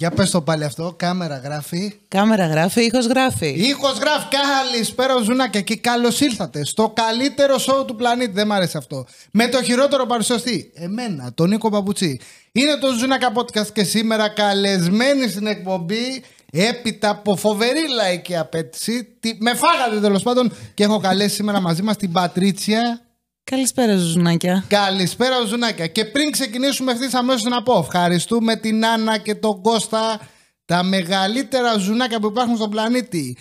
Για πες το πάλι αυτό, κάμερα γράφει. Κάμερα γράφει, ήχος γράφει. Ήχος γράφει, καλησπέρα Ζουνάκια και καλώς ήρθατε στο καλύτερο σόου του πλανήτη, δεν μ' άρεσε αυτό. Με το χειρότερο παρουσιαστή, εμένα, τον Νίκο Παπουτσί. Είναι το Ζουνάκα Podcast και σήμερα καλεσμένοι στην εκπομπή έπειτα από φοβερή λαϊκή απαίτηση. Τι- Με φάγατε τέλος πάντων και έχω καλέσει σήμερα μαζί μας την Πατρίτσια Καλησπέρα, Ζουζουνάκια. Καλησπέρα, Ζουνάκια. Και πριν ξεκινήσουμε ευθύς αμέσως να πω, ευχαριστούμε την Άννα και τον Κώστα, τα μεγαλύτερα ζουνάκια που υπάρχουν στον πλανήτη.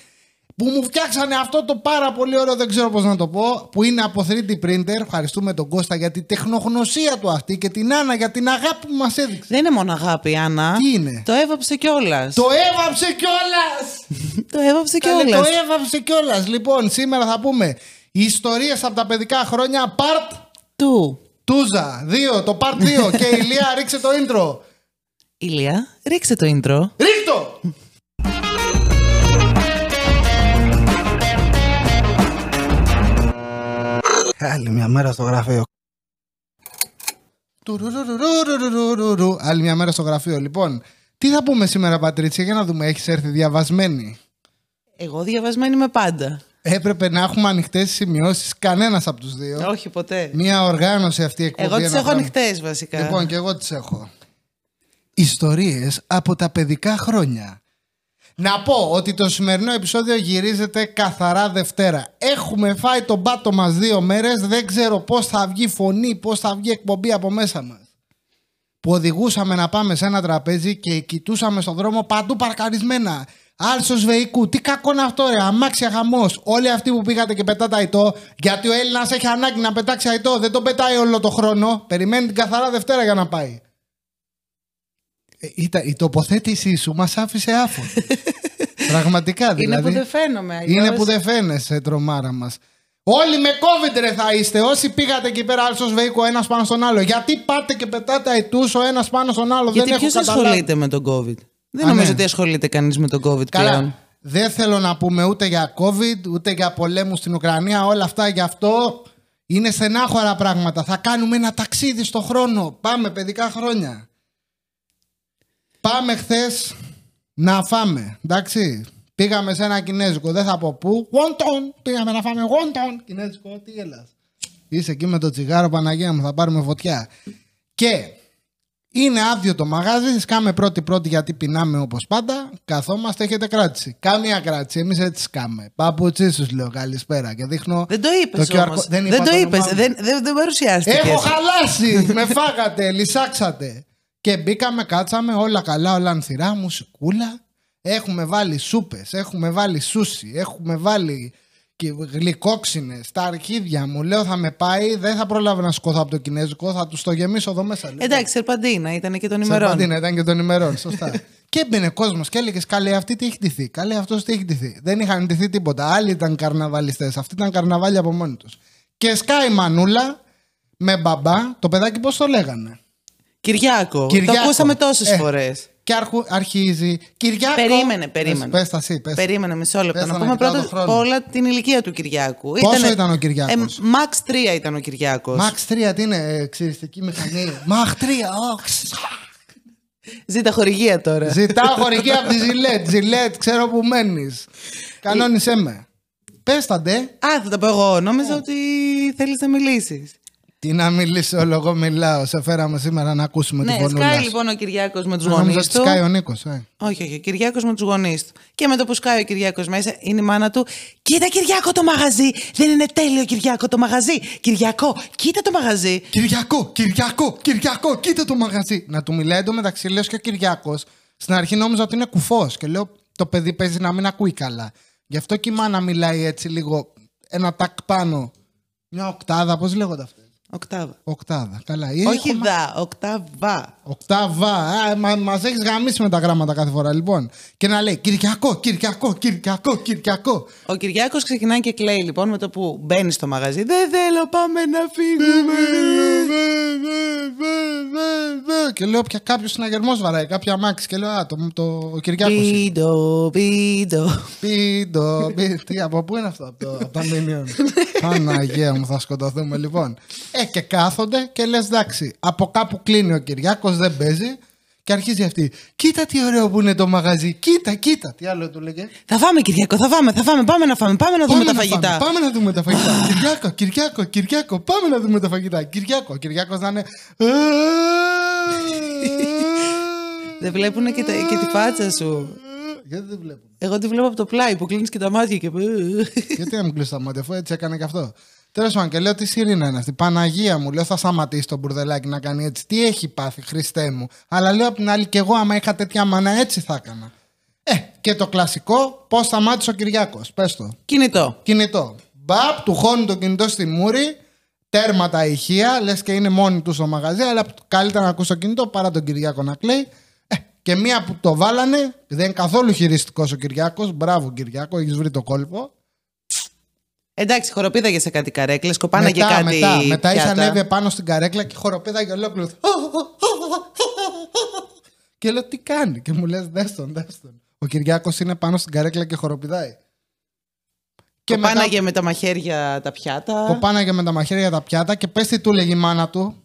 Που μου φτιάξανε αυτό το πάρα πολύ ωραίο, δεν ξέρω πώς να το πω, που είναι από 3D printer. Ευχαριστούμε τον Κώστα για την τεχνογνωσία του αυτή και την Άννα για την αγάπη που μας έδειξε. Δεν είναι μόνο αγάπη, Άννα. Τι είναι; Το έβαψε κιόλας. Το έβαψε κιόλας! Το έβαψε Καλέ, κιόλας. το έβαψε κιόλας. Λοιπόν, σήμερα θα πούμε Ιστορίες από τα παιδικά χρόνια part 2. Τούζα 2, το part 2 και η Ηλία ρίξε το intro. Ηλία, ρίξε το intro. Ρίχτο! Άλλη μια μέρα στο γραφείο. Άλλη μια μέρα στο γραφείο. Λοιπόν, τι θα πούμε σήμερα, Πατρίτσια, για να δούμε, έχεις έρθει διαβασμένη; Εγώ διαβασμένη με πάντα. Έπρεπε να έχουμε ανοιχτές σημειώσεις. Κανένας από τους δύο. Όχι ποτέ. Μια οργάνωση αυτή η εκπομπή. Εγώ τις ένα έχω πράγμα. ανοιχτές βασικά. Λοιπόν, και εγώ τις έχω. Ιστορίες από τα παιδικά χρόνια. Να πω ότι το σημερινό επεισόδιο γυρίζεται καθαρά Δευτέρα. Έχουμε φάει τον πάτο μας δύο μέρες, δεν ξέρω πώς θα βγει φωνή, πώς θα βγει εκπομπή από μέσα μας. Που οδηγούσαμε να πάμε σε ένα τραπέζι και κοιτούσαμε στον δρόμο παντού παρκαρισμένα. Άλσο Βεϊκού, τι κακό είναι αυτό, ρε. Αμάξια χαμό. Όλοι αυτοί που πήγατε και πετάτε αητό, γιατί ο Έλληνας έχει ανάγκη να πετάξει αητό, δεν τον πετάει όλο το χρόνο. Περιμένει την καθαρά Δευτέρα για να πάει. Ε, ήταν- η τοποθέτησή σου μας άφησε άφο. Πραγματικά δηλαδή. Είναι που δεν φαίνομαι. αλλιώς- Είναι που δεν φαίνεσαι, τρομάρα μας. Όλοι με COVID ρε θα είστε. Όσοι πήγατε εκεί πέρα, άλλο Βέικο, ένας πάνω στον άλλο. Γιατί πάτε και πετάτε αιτού ο ένας πάνω στον άλλο. Γιατί δεν ποιος έχω καταλάβει. ασχολείται με τον COVID; Δεν Α, νομίζω ναι. ότι ασχολείται κανείς με τον COVID Καλά. πλέον. Δεν θέλω να πούμε ούτε για COVID, ούτε για πολέμους στην Ουκρανία. Όλα αυτά γι' αυτό είναι στενάχωρα πράγματα. Θα κάνουμε ένα ταξίδι στο χρόνο. Πάμε παιδικά χρόνια. Πάμε χθες να φάμε. Εντάξει. Πήγαμε σε ένα κινέζικο, δεν θα πω πού. Wonton. Πήγαμε να φάμε wonton. Κινέζικο, τι έλα. Είσαι εκεί με το τσιγάρο, Παναγία μου, θα πάρουμε φωτιά. Και είναι άδειο το μαγάζι, σκάμε πρώτη-πρώτη γιατί πεινάμε όπως πάντα. Καθόμαστε, έχετε κράτηση. Κάμια κράτηση, εμείς έτσι σκάμε. Παπουτσί σου λέω καλησπέρα και δείχνω. Δεν το είπες QR όμως. code. Δεν, είπα το όνομά είπες. μου. Δεν, δεν, δεν παρουσιάστηκες. Έχω χαλάσει! με φάγατε, λυσάξατε. Και μπήκαμε, κάτσαμε, όλα καλά, όλα ανθυρά, μουσικούλα. Έχουμε βάλει σούπες, έχουμε βάλει σούσι, έχουμε βάλει και γλυκόξινες στα αρχίδια μου. Λέω θα με πάει, δεν θα προλάβω να σκοθώ από το κινέζικο, θα τους το γεμίσω εδώ μέσα. Λοιπόν, Εντάξει, Σερπαντίνα ήταν και των ημερών. Σερπαντίνα, ήταν και των ημερών, σωστά. και έμπαινε κόσμος και έλεγε Καλέ, αυτή τι έχει ντυθεί. Καλέ, αυτός τι έχει ντυθεί. Δεν είχαν ντυθεί τίποτα. Άλλοι ήταν καρναβαλιστές. Αυτοί ήταν καρναβάλια από μόνοι τους. Και σκάει η μανούλα με μπαμπά. Το παιδάκι πώς το λέγανε; Κυριάκο. Κυριάκο. Το ακούσαμε τόσες Ε, φορές. Και αρχου, αρχίζει. Κυριάκο. Περίμενε, περίμενε. Πες, πες τα εσύ, πες. Περίμενε μισό λεπτό. Πες Να τα πούμε να κοιτάω πρώτα το χρόνο. απ' όλα την ηλικία του Κυριάκου. Πόσο ήταν ο Κυριάκος; Ε, Max 3 ήταν ο Κυριάκος. Μαξ 3 τι είναι, ε, ξυριστική μηχανή; Μαχ 3, όχι. Ζήτα χορηγία τώρα. Ζητάω χορηγία από τη Ζιλέτ. Ζιλέτ, ξέρω που μένεις. Κανόνισέ με. Πες τα ντε. Α, θα τα πω εγώ. Νόμιζα ότι θέλεις να μιλήσεις. Τι να μιλήσω, όλο εγώ μιλάω. Σε φέραμε σήμερα να ακούσουμε Ναι, την φωνούλα. σκάει σου. λοιπόν ο Κυριάκος με τους Νόμιζα γονείς ότι του. σκάει ο Νίκος, ε. Όχι, όχι. Ο Κυριάκος με τους γονείς του. Και με το που σκάει ο Κυριάκος μέσα, είναι η μάνα του. Κοίτα, Κυριάκο το μαγαζί. Δεν είναι τέλειο, Κυριάκο το μαγαζί. Κυριακό, κοίτα το μαγαζί. Κυριακό, Κυριακό, Κυριακό, κοίτα το μαγαζί. Να του μιλάει εντωμεταξύ, λες και ο Κυριακό. Στην αρχή νόμιζα ότι είναι κουφός και λέω το παιδί παίζει να μην ακούει καλά. Γι' αυτό και η μάνα μιλάει έτσι λίγο ένα τακ πάνω. Μια οκτάδα, πώς λέγονται αυτές. Οκτάβα. Οκτάδα, καλά. Ή Όχι έχω- δα, οκτάβα. Οκτάβα. Α, μα μας έχεις γαμήσει με τα γράμματα κάθε φορά, λοιπόν. Και να λέει Κυριάκο, Κυριάκο, Κυριάκο, Κυριάκο. Ο Κυριάκος ξεκινάει και κλαίει λοιπόν με το που μπαίνει στο μαγαζί. Δεν θέλω, πάμε να φύγουμε. Και λέω πια κάποιος συναγερμό βαράει, κάποια αμάξι. Και λέω Α, το, το, ο Κυριάκο. Πίντο, πίντο. Πίντο, πί- Τι, από πού είναι αυτό, από, το, από τα Minion. Παναγία μου, θα σκοτωθούμε λοιπόν. Ε, και κάθονται και λες εντάξει, από κάπου κλείνει ο Κυριάκος, δεν παίζει. Και αρχίζει αυτή. Κοίτα τι ωραίο που είναι το μαγαζί. Κοίτα, κοίτα. Τι άλλο του λέγε. Θα φάμε, Κυριακό, θα φάμε, θα φάμε. Πάμε να φάμε, πάμε να δούμε τα να φαγητά. φάμε, πάμε να δούμε τα φαγητά. Κυριάκο, Κυριάκο, Κυριάκο, πάμε να δούμε τα φαγητά. Κυριάκο, Κυριάκος να είναι. Δεν βλέπουν και, τα- και τη φάτσα σου; Γιατί δεν βλέπουν. Εγώ τη βλέπω από το πλάι που κλείνεις και τα μάτια και. Γιατί να μην κλείσει τα μάτια, αφού έτσι έκανε και αυτό. Τέλος πάντων, και λέω τι σιρήνα είναι αυτή. Παναγία μου, λέω θα σταματήσει το μπουρδελάκι να κάνει έτσι. Τι έχει πάθει, Χριστέ μου. Αλλά λέω απ' την άλλη, και εγώ, άμα είχα τέτοια μάνα, έτσι θα έκανα. Ε, και το κλασικό, πώς σταμάτησε ο Κυριάκος. Πες το. Κινητό. Κινητό. Μπαπ, του χώνει το κινητό στη μούρη, τέρμα τα ηχεία, λες και είναι μόνοι τους στο μαγαζί, αλλά καλύτερα να ακούς το κινητό παρά τον Κυριάκο να κλαίει. Ε, και μία που το βάλανε, δεν είναι καθόλου χειριστικός ο Κυριάκος. Μπράβο, Κυριάκο, έχεις βρει το κόλπο. Εντάξει, χοροπήδαγε σε κάτι καρέκλες, κοπάνα και μετά, κάτι. μετά, μετά είχε πιάτα. ανέβει πάνω στην καρέκλα και χοροπήδαγε ολόκληρο. και λέω τι κάνει; Και μου λες, δες τον, δες τον. Ο Κυριάκος είναι πάνω στην καρέκλα και χοροπηδάει. Και Κοπάναγε μετά με τα μαχαίρια τα πιάτα. κοπάναγε με τα μαχαίρια τα πιάτα και πες τι του λέγει η μάνα του.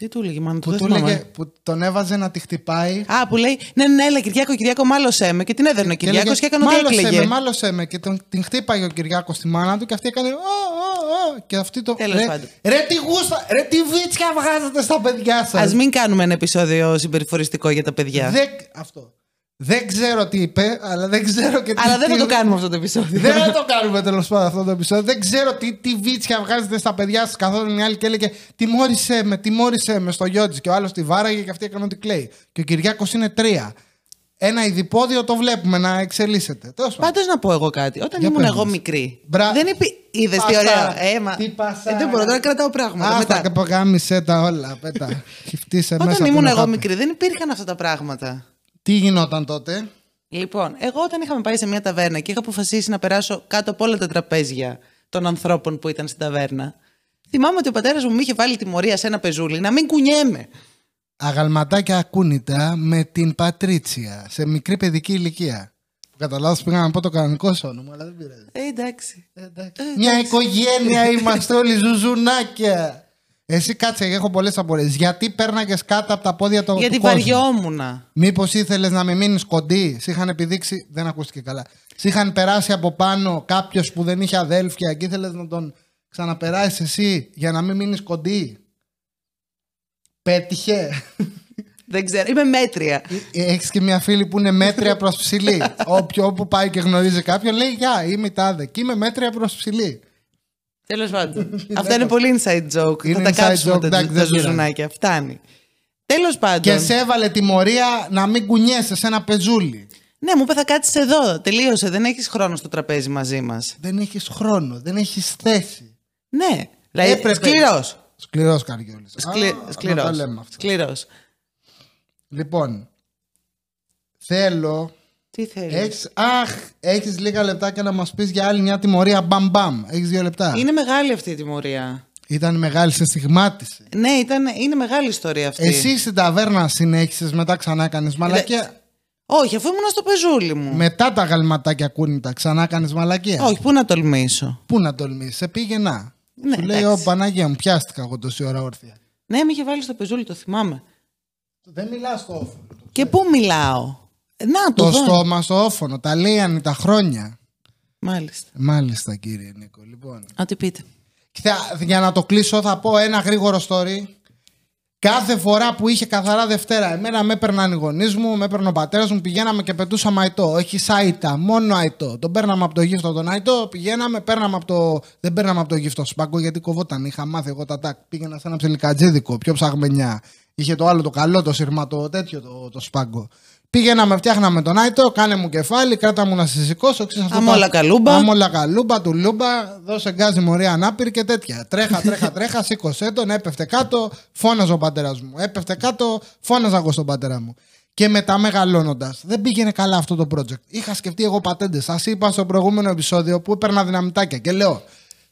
Τι του έλεγε, μάνα του, Που, δεν του θυμάμαι. λέγε, που τον έβαζε να τη χτυπάει. Α, που λέει, ναι, ναι, έλα, Κυριακό, Κυριακό, μάλωσέ με. Και την έδερνε ο Κυριακό έλεγε, και έκανε ότι «Μάλωσέ έκλαιγε. με, μάλωσέ με. Και τον, την χτύπαγε ο Κυριάκος στη μάνα του και αυτή έκανε. «Ω, ω, ω». Και αυτή το. Τέλος ρε, πάντων. ρε, τι γούστα, ρε, τι βίτσια βγάζετε στα παιδιά σας. Α μην κάνουμε ένα επεισόδιο συμπεριφοριστικό για τα παιδιά. Δεν, αυτό. Δεν ξέρω τι είπε, αλλά δεν ξέρω και τι. Αλλά δεν θα τι- το κάνουμε αυτό το επεισόδιο. Δεν θα το κάνουμε τέλος πάντων αυτό το επεισόδιο. Δεν ξέρω τι, τι βίτσια βγάζετε στα παιδιά σας. Καθόλου η άλλη και έλεγε Τιμώρησέ με, τιμώρησέ με στο γιο της. Και ο άλλος τη βάραγε και αυτή έκανε ότι κλαίει. Και ο Κυριάκος είναι τρία. Ένα ειδipόδιο το βλέπουμε να εξελίσσεται. Τέλος πάντων. Πάντως να πω εγώ κάτι. Όταν Για ήμουν πες εγώ μας. μικρή. Μπρα- Δεν είπε. Είδες τι Πασάρα. ωραία. Ε, μα- Τι πασάρα. Ε, δεν μπορώ τώρα να κρατάω πράγματα. Άστα Μετά. και παγάμισε τα όλα. Πέτα. Χυφτήσε μέσα. Όταν από ήμουν το εγώ χάπι. μικρή, δεν υπήρχαν αυτά τα πράγματα. Τι γινόταν τότε; Λοιπόν, εγώ όταν είχαμε πάει σε μια ταβέρνα και είχα αποφασίσει να περάσω κάτω από όλα τα τραπέζια των ανθρώπων που ήταν στην ταβέρνα, θυμάμαι ότι ο πατέρας μου μου είχε βάλει τιμωρία σε ένα πεζούλι να μην κουνιέμαι. Αγαλματάκια ακούνητα με την Πατρίτσια σε μικρή παιδική ηλικία. Που κατά λάθος πήγα να πω το κανονικό σου όνομα, αλλά δεν πειράζει. Ε, εντάξει. Ε, εντάξει. Μια οικογένεια είμαστε όλοι ζουζουνάκια. Εσύ κάτσε, έχω πολλές απορίες. Γιατί πέρναγες κάτω από τα πόδια το, Γιατί του κόσμου; βαριόμουνα. Μήπως ήθελες να με μείνεις κοντή, σε είχαν επιδείξει. Δεν ακούστηκε καλά. Σε είχαν περάσει από πάνω κάποιος που δεν είχε αδέλφια και ήθελες να τον ξαναπεράσεις εσύ για να μην μείνεις κοντή; Πέτυχε. Δεν ξέρω. Είμαι μέτρια. Έχεις και μια φίλη που είναι μέτρια προς ψηλή. Όποιο όπου πάει και γνωρίζει κάποιον λέει Γεια, είμαι η τάδε. Και είμαι μέτρια προς ψηλή. Τέλος πάντων. Αυτά είναι πολύ inside joke. Είναι Θα τα inside κάψουμε joke, τα, εντάξει, τα δεν πειράζει. ζουζουνάκια. Φτάνει. Τέλος πάντων. Και σε έβαλε τιμωρία να μην κουνιέσαι σε ένα πεζούλι. Ναι, μου είπε θα κάτσεις εδώ. Τελείωσε. Δεν έχεις χρόνο στο τραπέζι μαζί μας. Δεν έχεις χρόνο, δεν έχεις θέση. Ναι. Δηλαδή, Έπρεπε. σκληρός. Σκληρός καριόλης. Σκληρός. Σκληρός. Λοιπόν, θέλω. Τι θέλεις; Έχεις, αχ, έχεις λίγα λεπτάκια να μας πεις για άλλη μια τιμωρία μπαμ μπαμ. Έχεις δύο λεπτά. Είναι μεγάλη αυτή η τιμωρία. Ήταν μεγάλη, σε στιγμάτισε. Ναι, ήταν, είναι μεγάλη ιστορία αυτή. Εσύ στην ταβέρνα συνέχισες, μετά ξανά κάνεις μαλακία. Όχι, αφού ήμουν στο πεζούλι μου. Μετά τα γαλματάκια κούνητα, ξανά κάνεις μαλακία. Όχι, πού να τολμήσω; Πού να τολμήσεις, σε πήγαινα. Ναι, Σου λέει, εντάξει. Ω Παναγία μου, πιάστηκα εγώ τόση ώρα όρθια. Ναι, με είχε βάλει στο πεζούλι, το θυμάμαι. Δεν μιλάς στο όφωνο. Και πού μιλάω; Να το Το δω. στόμα στο όφωνο, τα λέει τα χρόνια. Μάλιστα. Μάλιστα κύριε Νίκο, λοιπόν. Ό,τι πείτε. Και θα- για να το κλείσω θα πω ένα γρήγορο story. Κάθε φορά που είχε καθαρά Δευτέρα, εμένα με έπαιρναν οι γονείς μου, με έπαιρνε ο πατέρας μου, πηγαίναμε και πετούσαμε αϊτό. Όχι σάιτα, μόνο αϊτό. Τον παίρναμε από το γύφτο τον αϊτό, πηγαίναμε, παίρναμε από το. Δεν παίρναμε από το γύφτο σπάγκο γιατί κοβόταν. Είχα μάθει εγώ τα τάκ. Πήγαινα σε ένα ψιλικατζίδικο, πιο ψαγμενιά. Είχε το άλλο το καλό, το σύρμα, το τέτοιο το, το σπάγκο. Πήγαιναμε, φτιάχναμε τον αϊτό, κάνε μου κεφάλι, κράτα μου να σε σηκώσω. ξέρεις αυτό Άμμολα το- καλούμπα. Άμμολα καλούμπα, του λούμπα, δώσε γκάζι μωρία ανάπηρη και τέτοια. Τρέχα, τρέχα, τρέχα, σήκωσέ τον, έπεφτε κάτω, φώναζε ο πατέρας μου. Έπεφτε κάτω, φώναζα εγώ στον πατέρα μου. Και μετά μεγαλώνοντας, δεν πήγαινε καλά αυτό το project. Είχα σκεφτεί εγώ πατέντες. Σας είπα στο προηγούμενο επεισόδιο που έπαιρνα δυναμητάκια και λέω.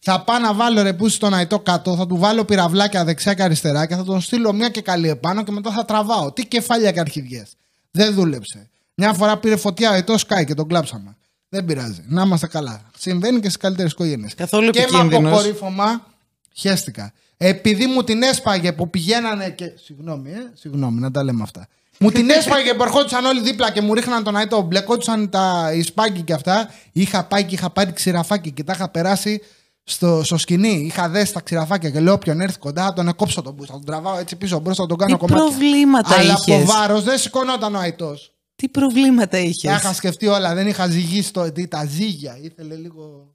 Θα πάω να βάλω ρεπούση στον αϊτό κάτω, θα του βάλω πυραυλάκια δεξιά και αριστερά και θα τον στείλω μια και καλή επάνω και μετά θα τραβάω. Τι κεφάλια και αρχιδιές. Δεν δούλεψε. Μια φορά πήρε φωτιά αϊτό σκάι και τον κλάψαμε. Δεν πειράζει. Να είμαστε καλά. Συμβαίνει και στις καλύτερες οικογένειες. Καθόλου Και με επικίνδυνος. αποκορύφωμα χαίστηκα. Επειδή μου την έσπαγε που πηγαίνανε και. Συγγνώμη, ε, συγγνώμη, να τα λέμε αυτά. Μου την έσπαγε που ερχόντουσαν όλοι δίπλα και μου ρίχναν τον αίτο. Μπλεκόντουσαν τα οι και αυτά. Είχα πάει και είχα πάρει ξηραφάκι και τα είχα περάσει στο, στο σκηνή. Είχα δέσει τα ξηραφάκια και λέω: Όποιον έρθει κοντά θα τον εκόψω τον μπούστα. Θα τον τραβάω έτσι πίσω μπροστά, θα τον κάνω Τι κομμάτι. προβλήματα Αλλά από το είχες; βάρος δεν σηκωνόταν ο αητός. Τι προβλήματα Τα είχες; είχα σκεφτεί όλα. Δεν είχα ζυγίσει το, τι, τα ζύγια. Ήθελε λίγο.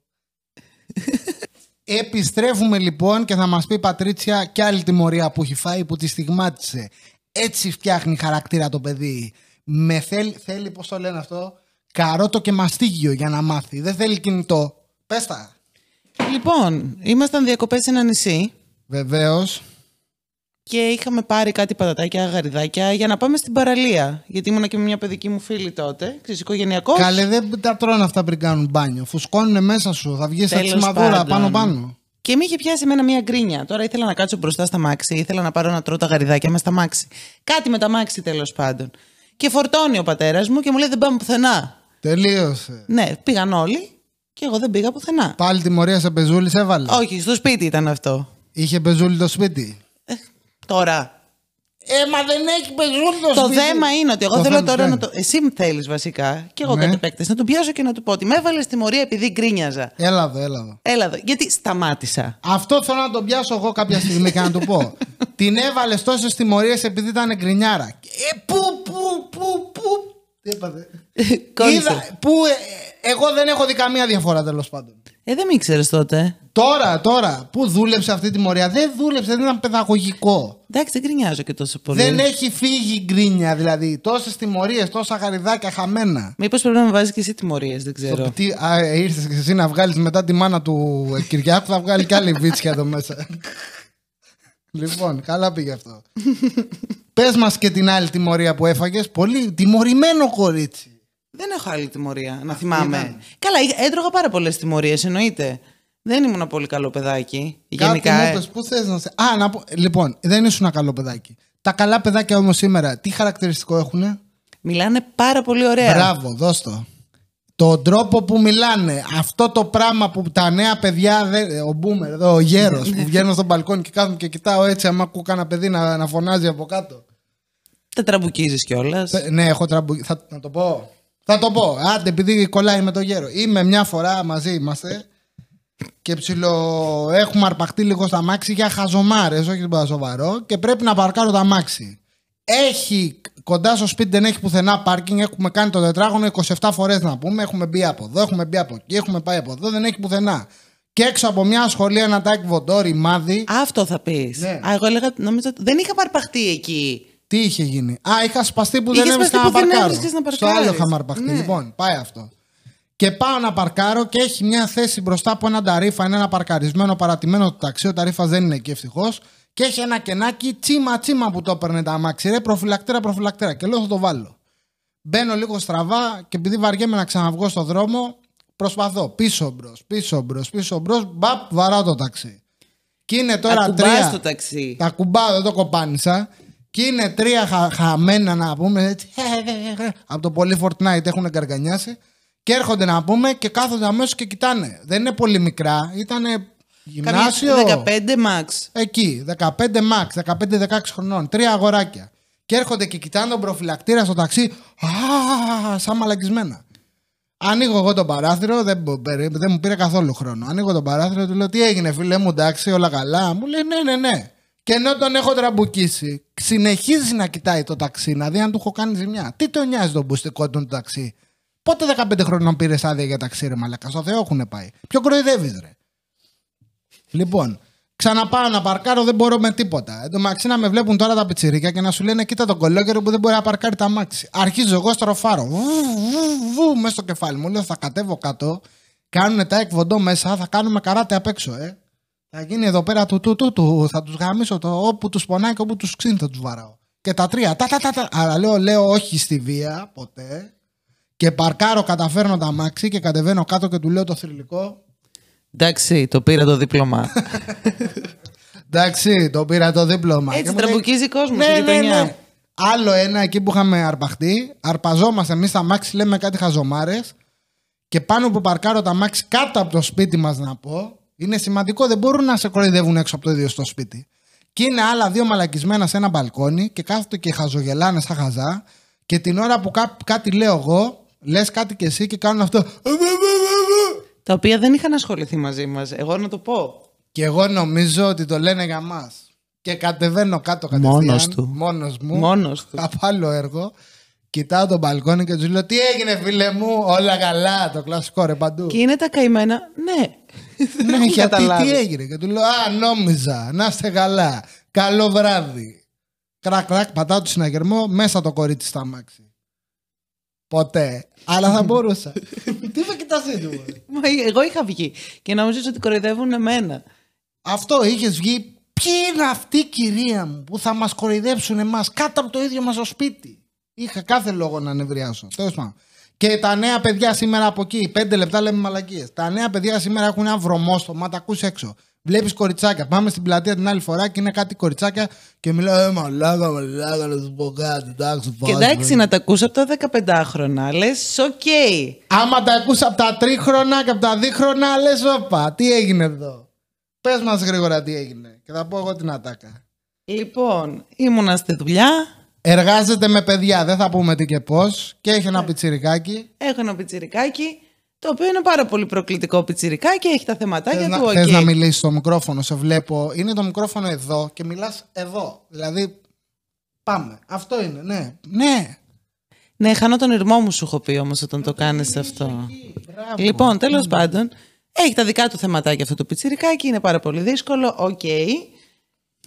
Επιστρέφουμε λοιπόν και θα μας πει η Πατρίτσια και άλλη τιμωρία που έχει φάει που τη στιγμάτισε. Έτσι φτιάχνει χαρακτήρα το παιδί. Με θέλει, θέλει πώς το λένε αυτό, καρότο και μαστίγιο για να μάθει. Δεν θέλει κινητό. Πες τα. Λοιπόν, ήμασταν διακοπές σε ένα νησί Βεβαίως. και είχαμε πάρει κάτι πατατάκια, γαριδάκια για να πάμε στην παραλία. Γιατί ήμουνα και με μια παιδική μου φίλη τότε, ξέρεις, οικογενειακός. Καλέ δεν τα τρώνε αυτά πριν κάνουν μπάνιο. Φουσκώνουν μέσα σου. Θα βγεις σαν Τέλος τσιμαδούρα πάντων. πάνω-πάνω. Και με είχε πιάσει εμένα μια γκρίνια. Τώρα ήθελα να κάτσω μπροστά στα μάξι, ήθελα να πάρω να τρώω τα γαριδάκια με στα μάξι. Κάτι με τα μάξι τέλος πάντων. Και φορτώνει ο πατέρας μου και μου λέει: Δεν πάμε πουθενά. Τελείωσε. Ναι, πήγαν όλοι και εγώ δεν πήγα πουθενά. Πάλι τιμωρία σε πεζούλη σε έβαλε. Όχι, στο σπίτι ήταν αυτό. Είχε πεζούλη το σπίτι. Τώρα. Ε, μα δεν έχει πεζούλη το, Το σπίτι. θέμα είναι ότι εγώ Το θέλω θέμα τώρα είναι. να το. Εσύ θέλεις βασικά και εγώ Ναι. κατ' επέκταση να τον πιάσω και να του πω ότι με έβαλες στη μορία επειδή γκρίνιαζα. Έλα εδώ, έλα εδώ. Έλα εδώ. Γιατί σταμάτησα. Αυτό θέλω να τον πιάσω εγώ κάποια στιγμή και να του πω. Την έβαλες τόσες τιμωρίες επειδή ήταν γκρινιάρα. Ε, πού, πού, πού, πού. Τι έπαθε. Κόλλησε. Είδα, πού, ε, εγώ δεν έχω δει καμία διαφορά τέλος πάντων. Ε, δεν με ήξερε τότε. Τώρα, τώρα, πού δούλεψε αυτή τη μορία. Δεν δούλεψε, δεν ήταν παιδαγωγικό. Εντάξει, δεν γκρινιάζω και τόσο πολύ. Δεν έχει φύγει γκρίνια δηλαδή. Τόσες τιμωρίες, τόσα χαριδάκια χαμένα. Μήπως πρέπει να με βάζεις και εσύ τιμωρίες, δεν ξέρω. Τι, α, ήρθες και εσύ να βγάλεις μετά τη μάνα του ε, Κυριάκου, θα βγάλει και άλλη βίτσια εδώ μέσα. λοιπόν, καλά πήγε αυτό. Πες μας και την άλλη τιμωρία που έφαγες. Πολύ τιμωρημένο κορίτσι. Δεν έχω άλλη τιμωρία, να θυμάμαι. Καλά, είχα- έτρωγα πάρα πολλές τιμωρίες, εννοείται. Δεν ήμουν πολύ καλό παιδάκι. Γενικά. Κάτι μου ε. είπες, πού θες να σε... Α, να πω... Λοιπόν, δεν ήσουν ένα καλό παιδάκι. Τα καλά παιδάκια όμως σήμερα, τι χαρακτηριστικό έχουνε; Μιλάνε πάρα πολύ ωραία. Μπράβο, δώσ' το. Τον τρόπο που μιλάνε, αυτό το πράγμα που τα νέα παιδιά, δεν- ο μπούμερ εδώ, ο γέρος που βγαίνω στο μπαλκόνι και κάθομαι και κοιτάω έτσι, άμα ακούω κανένα παιδί να, να φωνάζει από κάτω. Τα τραμπουκίζεις κιόλας. Ε, Ναι, έχω τραμπου... Θα να το πω. Θα το πω. Άντε, επειδή κολλάει με το γέρο. Είμαι μια φορά μαζί είμαστε και ψιλο έχουμε αρπαχτεί λίγο στα μάξι για χαζομάρες, όχι τίποτα σοβαρό, και πρέπει να παρκάρω τα μάξι. Έχει κοντά στο σπίτι, δεν έχει πουθενά πάρκινγκ. Έχουμε κάνει το τετράγωνο 27 φορές να πούμε. Έχουμε μπει από εδώ, έχουμε μπει από εκεί, έχουμε πάει από εδώ, δεν έχει πουθενά. Και έξω από μια σχολή, ένα τάκι βοντό, ρημάδι. Αυτό θα πεις. Ναι. Α, εγώ έλεγα, νομίζω. ότι Δεν είχα παρπαχτεί εκεί. Τι είχε γίνει; Α, είχα σπαστεί που Είχες δεν έβρισκα σπαστεί να που δεν παρκάρω. έβρισκες να Στο παρκάρεις. άλλο είχα αρπαχτεί. Ναι. Λοιπόν, πάει αυτό. Και πάω να παρκάρω και έχει μια θέση μπροστά από έναν ταρίφα. Είναι ένα παρκαρισμένο, παρατημένο το ταξί. Ο ταρίφας δεν είναι εκεί ευτυχώς. Και έχει ένα κενάκι τσίμα τσίμα που το έπαιρνε τα αμάξι. Ρε, προφυλακτήρα, προφυλακτήρα. Και λέω θα το βάλω. Μπαίνω λίγο στραβά και επειδή βαριέμαι να ξαναβγώ στο δρόμο, προσπαθώ. Πίσω μπρος, πίσω μπρος, πίσω μπρος. Μπαπ, βαράω το ταξί. Και είναι τώρα Ακουμπάς τρία. το ταξί. Τα κουμπάω, δεν το κοπάνισα. Και είναι τρία χα, χαμένα να πούμε έτσι. Από το πολύ Fortnite έχουν καργανιάσει. Και έρχονται να πούμε και κάθονται αμέσως και κοιτάνε. Δεν είναι πολύ μικρά. Ήταν γυμνάσιο; Καμιά 15 max. Εκεί. 15 max, 15-16 χρονών. Τρία αγοράκια. Και έρχονται και κοιτάνε τον προφυλακτήρα στο ταξί. Α, σαν μαλακισμένα. Ανοίγω εγώ το παράθυρο, δεν, μπο- περί- δεν μου πήρε καθόλου χρόνο. Ανοίγω το παράθυρο, του λέω τι έγινε, φίλε μου, εντάξει, όλα καλά. Μου λέει ναι, ναι, ναι. Και ενώ τον έχω τραμπουκίσει, συνεχίζει να κοιτάει το ταξί, να δει αν του έχω κάνει ζημιά. Τι τον νοιάζει τον μπουστικό του το ταξί; Πότε 15 χρόνων πήρες άδεια για ταξί, ρε Μαλακά; Στο Θεό έχουν πάει. Ποιο κοροϊδεύεις, ρε; Λοιπόν, ξαναπάω να παρκάρω, δεν μπορώ με τίποτα. Εν τω μεταξύ να με βλέπουν τώρα τα πιτσιρίκια και να σου λένε: Κοίτα τον κολόγερο που δεν μπορεί να παρκάρει τα μάξι. Αρχίζω εγώ στροφάρω. Βου, βου, βου, μέσα στο κεφάλι μου. Λέω: Θα κατέβω κάτω. Κάνουν τα εκβοντό μέσα, θα κάνουμε καράτε απ' έξω, ε. Θα γίνει εδώ πέρα του του του του. Θα τους γαμίσω το όπου τους πονάει και όπου τους ξύνει θα τους βαράω. Και τα τρία. Τα, τα, τα, τα. Αλλά λέω, λέω όχι στη βία ποτέ. Και παρκάρω, καταφέρνω τα μάξι και κατεβαίνω κάτω και του λέω το θρηλυκό. Εντάξει, το πήρα το δίπλωμα. Εντάξει, το πήρα το δίπλωμα. Έτσι Και μου λέει, τραμπουκίζει κόσμος ναι, στη ναι, γειτονιά. ναι. Άλλο ένα εκεί που είχαμε αρπαχτεί. Αρπαζόμαστε εμείς τα μάξι, λέμε κάτι χαζομάρες. Και πάνω που παρκάρω τα μάξι κάτω από το σπίτι μας, να πω. Είναι σημαντικό, δεν μπορούν να σε κοροϊδεύουν έξω από το ίδιο στο σπίτι. Και είναι άλλα δύο μαλακισμένα σε ένα μπαλκόνι και κάθονται και χαζογελάνε σαν χαζά. Και την ώρα που κά- κάτι λέω εγώ, λες κάτι και εσύ και κάνουν αυτό. Τα οποία δεν είχαν ασχοληθεί μαζί μας. Εγώ να το πω. Και εγώ νομίζω ότι το λένε για μας. Και κατεβαίνω κάτω κατευθείαν. Μόνος του. Μόνος μου. Μόνος του. Από άλλο έργο. Κοιτάω τον μπαλκόνι και τους λέω: Τι έγινε, φίλε μου, όλα καλά. Το κλασικό ρε παντού. Και είναι τα καημένα. Ναι. Δεν Ναι, έχουν γιατί καταλάβει. τι έγινε; Και τους λέω: Α, νόμιζα. Να είστε καλά. Καλό βράδυ. Κρακ, κρακ, πατάω το συναγερμό μέσα το κορίτσι στα μάξι. Ποτέ. Αλλά θα μπορούσα. τι με κοιτάς έτσι, μωρέ. Μα εγώ είχα βγει και νόμιζα ότι κοροϊδεύουν εμένα. Αυτό είχες βγει. Ποιοι είναι αυτοί, κυρία μου, που θα μας κοροϊδέψουν εμάς κάτω από το ίδιο μας το σπίτι; Είχα κάθε λόγο να νευριάσω. Τέλος πάντων. Και τα νέα παιδιά σήμερα από εκεί, πέντε λεπτά λέμε μαλακίες. Τα νέα παιδιά σήμερα έχουν ένα βρωμόστομα, τα ακούς έξω. Βλέπεις κοριτσάκια. Πάμε στην πλατεία την άλλη φορά και είναι κάτι κοριτσάκια και μιλάει Ε, μαλάκα, μαλάκα, να σου πω κάτι. Εντάξει, Και φάση, εντάξει, να τα ακούσω από τα 15χρονα. Λες, οκ. Άμα τα ακούς από τα τρίχρονα και από τα δίχρονα, λες όπα, τι έγινε εδώ. Πες μας γρήγορα τι έγινε και θα πω εγώ την ατάκα. Λοιπόν, ήμουνα στη δουλειά. Εργάζεται με παιδιά, δεν θα πούμε τι και πώς και έχει ένα πιτσιρικάκι. Έχω ένα πιτσιρικάκι. Το οποίο είναι πάρα πολύ προκλητικό πιτσιρικάκι. Έχει τα θεματάκια Θες να, του. οκ. θες να μιλήσεις στο μικρόφωνο, σε βλέπω. Είναι το μικρόφωνο εδώ και μιλάς εδώ. Δηλαδή, πάμε. Αυτό είναι, ναι. Ναι. Ναι, χάνω τον ειρμό μου, σου έχω πει όμως όταν το κάνεις αυτό. Μπράβο. Λοιπόν, τέλος πάντων, έχει τα δικά του θεματάκια αυτό το πιτσιρικάκι. Είναι πάρα πολύ δύσκολο. Οκ.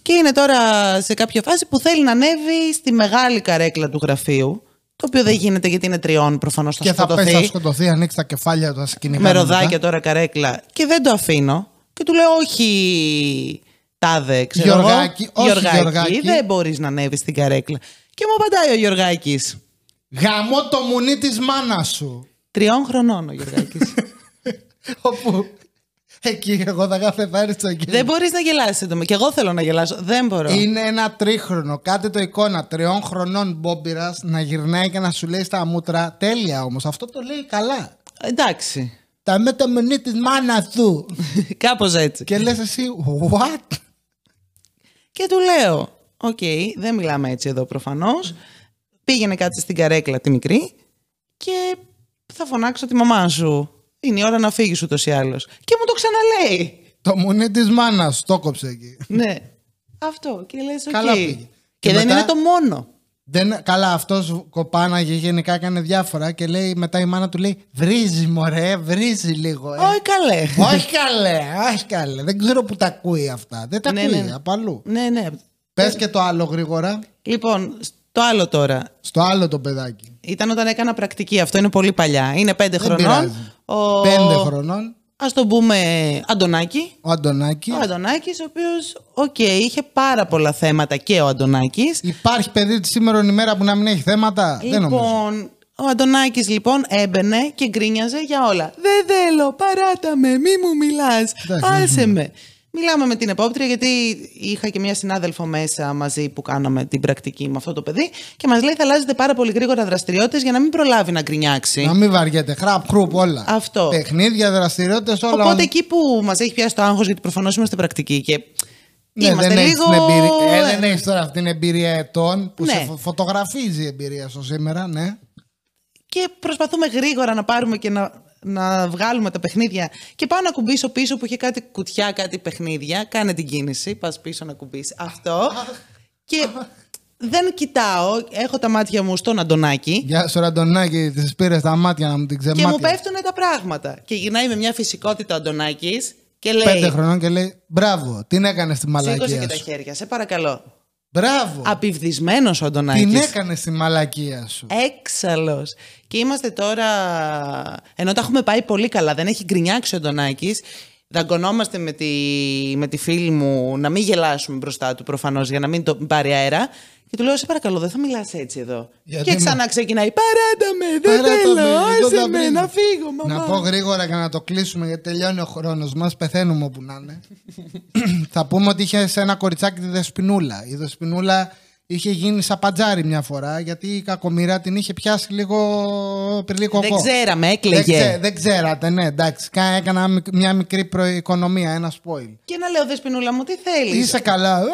Και είναι τώρα σε κάποια φάση που θέλει να ανέβει στη μεγάλη καρέκλα του γραφείου. Το οποίο δεν γίνεται γιατί είναι τριών προφανώς θα Και θα πέσει, σκοτωθεί. θα σκοτωθεί, ανοίξει τα κεφάλια του, θα σε κυνηγάνε με μετά. ροδάκια τώρα καρέκλα και δεν το αφήνω. Και του λέω όχι τάδε, ξέρω Γιωργάκη, εγώ. όχι, Γιωργάκη. δεν μπορείς να ανέβεις στην καρέκλα. Και μου απαντάει ο Γιωργάκης. Γαμώ το μουνί της μάνας σου. Τριών χρονών ο Γιωργάκης. Όπου εκεί εγώ θα είχα πεθάνει στο εκεί. δεν μπορείς να γελάσεις έντομα. Και εγώ θέλω να γελάσω. Δεν μπορώ. Είναι ένα τρίχρονο. Κάτε το εικόνα τριών χρονών μπόμπυρα να γυρνάει και να σου λέει στα μούτρα. Τέλεια όμως. Αυτό το λέει καλά. Εντάξει. Γαμώ το μουνί της μάνας του. Κάπως έτσι. και λες εσύ, what? Και του λέω, οκ, δεν μιλάμε έτσι εδώ προφανώς. Πήγαινε κάτσε στην καρέκλα τη μικρή και θα φωνάξω τη μαμά σου. Είναι η ώρα να φύγεις ούτως ή άλλως. Και μου το ξαναλέει. το μουνί της μάνας το κόψε εκεί. Ναι. Αυτό. Και λες, οκ. Καλά πήγε. Και, Και δεν μετά- είναι το μόνο. Δεν, καλά, αυτός κοπάναγε γενικά έκανε διάφορα και λέει μετά η μάνα του λέει Βρίζει μωρέ, βρίζει λίγο. Ε. Όχι καλέ. όχι καλέ, όχι καλέ. Δεν ξέρω που τα ακούει αυτά. Δεν τα Ναι, ακούει ναι. από αλλού. ναι, ναι. Πες και το άλλο γρήγορα. Λοιπόν, το άλλο τώρα. Στο άλλο το παιδάκι. Ήταν όταν έκανα πρακτική. Αυτό είναι πολύ παλιά. Είναι πέντε Δεν χρονών. πειράζει. Ο... Πέντε χρονών. Ας το πούμε Αντωνάκη. Ο Αντωνάκης. Ο Αντωνάκης, ο οποίος, οκ, είχε πάρα πολλά θέματα και ο Αντωνάκης. Υπάρχει παιδί της σήμερα ημέρα που να μην έχει θέματα; Δεν νομίζω. Λοιπόν, ο Αντωνάκης λοιπόν έμπαινε και γκρίνιαζε για όλα. Δεν θέλω, παράτα με, μη μου μιλάς, Εντάξει, άσε με. Μιλάμε με την επόπτρια γιατί είχα και μια συνάδελφο μέσα μαζί που κάναμε την πρακτική με αυτό το παιδί και μας λέει θα αλλάζετε πάρα πολύ γρήγορα δραστηριότητες για να μην προλάβει να γκρινιάξει. Να μην βαριέται. Χραπ, χρουπ, όλα. Αυτό. Παιχνίδια, δραστηριότητες, όλα. Οπότε εκεί που μας έχει πιάσει το άγχος γιατί προφανώς είμαστε πρακτικοί και Ναι, είμαστε δεν έχεις λίγο... την εμπειρία, ε, δεν έχεις τώρα αυτή την εμπειρία ετών που Ναι. σε φω- φωτογραφίζει η εμπειρία σου σήμερα, ναι. και προσπαθούμε γρήγορα να πάρουμε και να, να βγάλουμε τα παιχνίδια. Και πάω να κουμπίσω πίσω που είχε κάτι κουτιά, κάτι παιχνίδια. Κάνε την κίνηση, πας πίσω να κουμπίσεις. Αυτό. και δεν κοιτάω, έχω τα μάτια μου στον Αντωνάκη Γεια σου, Ραντονάκη, τη πήρε τα μάτια να μου την και ξεμάτια. μου πέφτουν τα πράγματα. Και γυρνάει με μια φυσικότητα ο Αντωνάκης και λέει. Πέντε χρονών και λέει Μπράβο, την έκανε στη Σήκωσε και μαλακία τα σου. χέρια, σε παρακαλώ. Μπράβο, Απειβδισμένος ο την Αντωνάκης. έκανε στη μαλακία σου. Έξαλλος. Και είμαστε τώρα, ενώ τα έχουμε πάει πολύ καλά, δεν έχει γκρινιάξει ο Αντωνάκης, δαγκωνόμαστε με τη, με τη φίλη μου να μην γελάσουμε μπροστά του προφανώς για να μην το πάρει αέρα. Και του λέω, σε παρακαλώ, δεν θα μιλάς έτσι εδώ. Γιατί και ξανά ξεκινάει, παράτα με, δεν Παράτα θέλω, με, εδώ άσε θα με, βρεις. να φύγω, μαμά. Να πω γρήγορα για να το κλείσουμε γιατί τελειώνει ο χρόνος μας. Πεθαίνουμε όπου να είναι. θα πούμε ότι είχε ένα κοριτσάκι τη Δεσπινούλα. Η Δεσπινούλα Είχε γίνει σαπατζάρι μια φορά γιατί η κακομοίρα την είχε πιάσει λίγο πριν Δεν ξέραμε, έκλαιγε. Δεν, ξέ, δεν ξέρατε, ναι, εντάξει. Κα- Έκανα μικ- μια μικρή προοικονομία, ένα spoil. Και να λέω, Δεσπινούλα μου, τι θέλεις; Είσαι καλά. Α,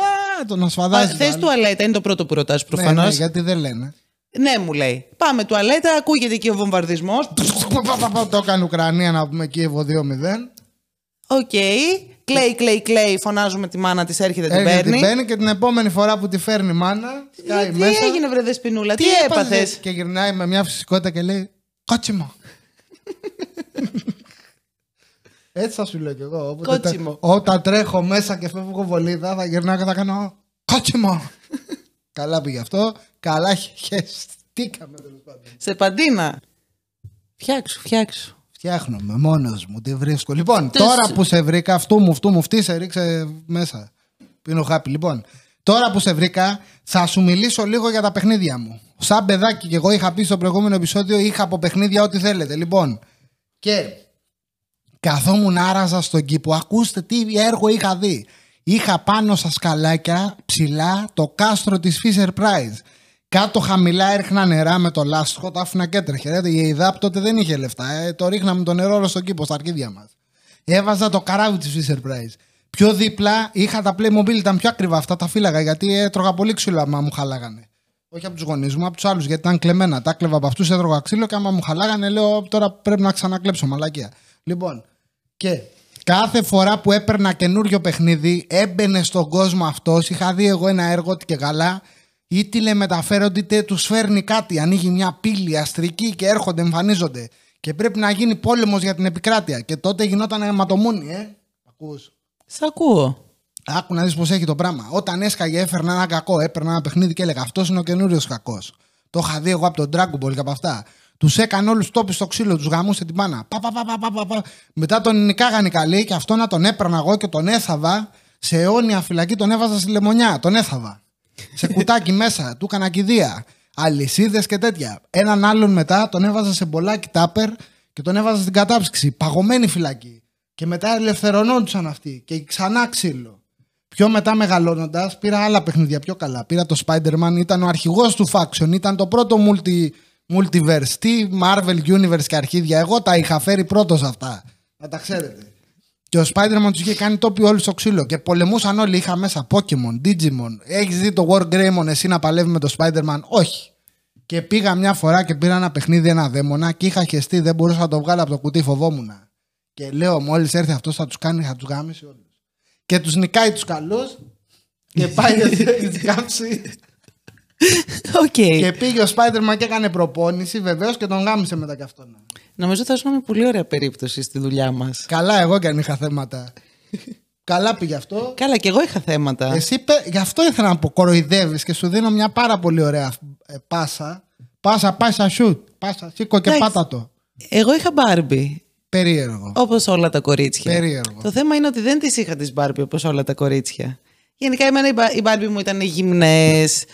το να σφαδάζει. Θες τουαλέτα, είναι το πρώτο που ρωτάς Ναι, προφανώς. ναι, γιατί δεν λένε. Ναι, μου λέει. Πάμε τουαλέτα, ακούγεται εκεί ο βομβαρδισμός. το έκανε η Ουκρανία να πούμε Κίεβο 2-0. Οκ. Κλαίει, κλαίει, κλαίει. Φωνάζουμε τη μάνα της, έρχεται, την Έρχεται, παίρνει. την παίρνει και την επόμενη φορά που τη φέρνει η μάνα, σκάει Τι μέσα. έγινε, βρε Δεσπινούλα, τι, έπαθες; έπαθες; Και γυρνάει με μια φυσικότητα και λέει Κότσιμο. Έτσι θα σου λέω κι εγώ. Όποτε Κότσιμο. τε- Όταν τρέχω μέσα και φεύγω βολίδα, θα γυρνάω και θα κάνω Κότσιμο. Καλά πήγε αυτό. Καλά χεστήκαμε τέλος πάντων. Σε παντίνα. Φτιάξου, φτιάξου. Φτιάχνομαι μόνος μου, τη βρίσκω. Λοιπόν, Τι τώρα σου- που σε βρήκα, αυτού μου, αυτού μου, αυτή σε ρίξε μέσα. Πίνω χάπι. Λοιπόν, τώρα που σε βρήκα, θα σου μιλήσω λίγο για τα παιχνίδια μου. Σαν παιδάκι, και εγώ είχα πει στο προηγούμενο επεισόδιο, είχα από παιχνίδια ό,τι θέλετε. Λοιπόν, και καθόμουν άραζα στον κήπο. Ακούστε τι έργο είχα δει. Είχα πάνω στα σκαλάκια ψηλά το κάστρο της Fisher Price. Κάτω χαμηλά έριχνα νερά με το λάστιχο, τα άφηνα και έτρεχε. Ρε, η ΕΙΔΑΠ τότε δεν είχε λεφτά. Ε, το ρίχναμε το νερό όλο στον κήπο, στα αρχίδια μας. Έβαζα το καράβι της Fisher Price. Πιο δίπλα είχα τα Playmobil, ήταν πιο ακριβά αυτά, τα φύλαγα γιατί έτρωγα πολύ ξύλο άμα μου χαλάγανε. Όχι από τους γονείς μου, από τους άλλους γιατί ήταν κλεμμένα. Τα κλέβα από αυτούς, έτρωγα ξύλο και άμα μου χαλάγανε, λέω τώρα πρέπει να ξανακλέψω μαλακία. Λοιπόν, και κάθε φορά που έπαιρνα καινούριο παιχνίδι, έμπαινε στον κόσμο αυτός. Είχα δει εγώ ένα έργο ότι και καλά, ή τηλεμεταφέρονται είτε τους φέρνει κάτι. Ανοίγει μια πύλη αστρική και έρχονται, εμφανίζονται. Και πρέπει να γίνει πόλεμος για την επικράτεια. Και τότε γινόταν αιματομούνι, ε. Ακούς. Σ' ακούω. Άκου να δεις πώς έχει το πράγμα. Όταν έσκαγε, έφερνα ένα κακό. Έπαιρνα ένα παιχνίδι και έλεγα Αυτός είναι ο καινούριος κακός. Το είχα δει εγώ από τον Dragon Ball και από αυτά. Τους έκανε όλους τόπου στο ξύλο, τους γαμούσε την πάνα. Πα, πα, πα, πα, πα, πα, πα. Μετά τον νικάγανε καλή και αυτό να τον έπαιρνα εγώ και τον έθαβα. Σε αιώνια φυλακή τον έβαζα στη λεμονιά. Τον έθαβα. Σε κουτάκι μέσα, του έκανα κηδεία. Αλυσίδες και τέτοια. Έναν άλλον μετά τον έβαζα σε μπολάκι τάπερ και τον έβαζα στην κατάψυξη. Παγωμένη φυλακή. Και μετά ελευθερωνόντουσαν αυτοί. Και ξανά ξύλο. Πιο μετά μεγαλώνοντας, πήρα άλλα παιχνίδια πιο καλά. Πήρα το Spider-Man, ήταν ο αρχηγός του Faction, ήταν το πρώτο multi, multiverse. Τι Marvel Universe και αρχίδια. Εγώ τα είχα φέρει πρώτος αυτά. Να τα ξέρετε. Και ο Spider-Man τους είχε κάνει τόπι όλους στο ξύλο. Και πολεμούσαν όλοι. Είχα μέσα Pokemon, Digimon. Έχεις δει το War Greymon εσύ να παλεύει με το Spider-Man; Όχι. Και πήγα μια φορά και πήρα ένα παιχνίδι, ένα δαίμονα και είχα χεστεί. Δεν μπορούσα να το βγάλω από το κουτί, φοβόμουν. Και λέω, μόλις έρθει αυτός θα τους κάνει, θα τους γαμήσει όλους. Και τους νικάει τους καλούς. Και πάει να τους κάψει. Οκ. και πήγε ο Spider-Man και έκανε προπόνηση βεβαίως και τον γάμησε μετά κι αυτόν. Νομίζω θα σου μια πολύ ωραία περίπτωση στη δουλειά μας. Καλά, εγώ κι αν είχα θέματα. Καλά πήγε αυτό. Καλά, και εγώ είχα θέματα. Εσύ πε- γι' αυτό ήθελα να πω κοροϊδεύεις και σου δίνω μια πάρα πολύ ωραία ε, πάσα. Πάσα, πάσα, σουτ. Πάσα, σήκω και Εντάξει. πάτα το. Εγώ είχα Μπάρμπι. Περίεργο. Όπως όλα τα κορίτσια. Περίεργο. Το θέμα είναι ότι δεν τι είχα τι Μπάρμπι όπως όλα τα κορίτσια. Γενικά, εμένα οι Μπα- οι Μπάρμπι μου ήταν γυμνές.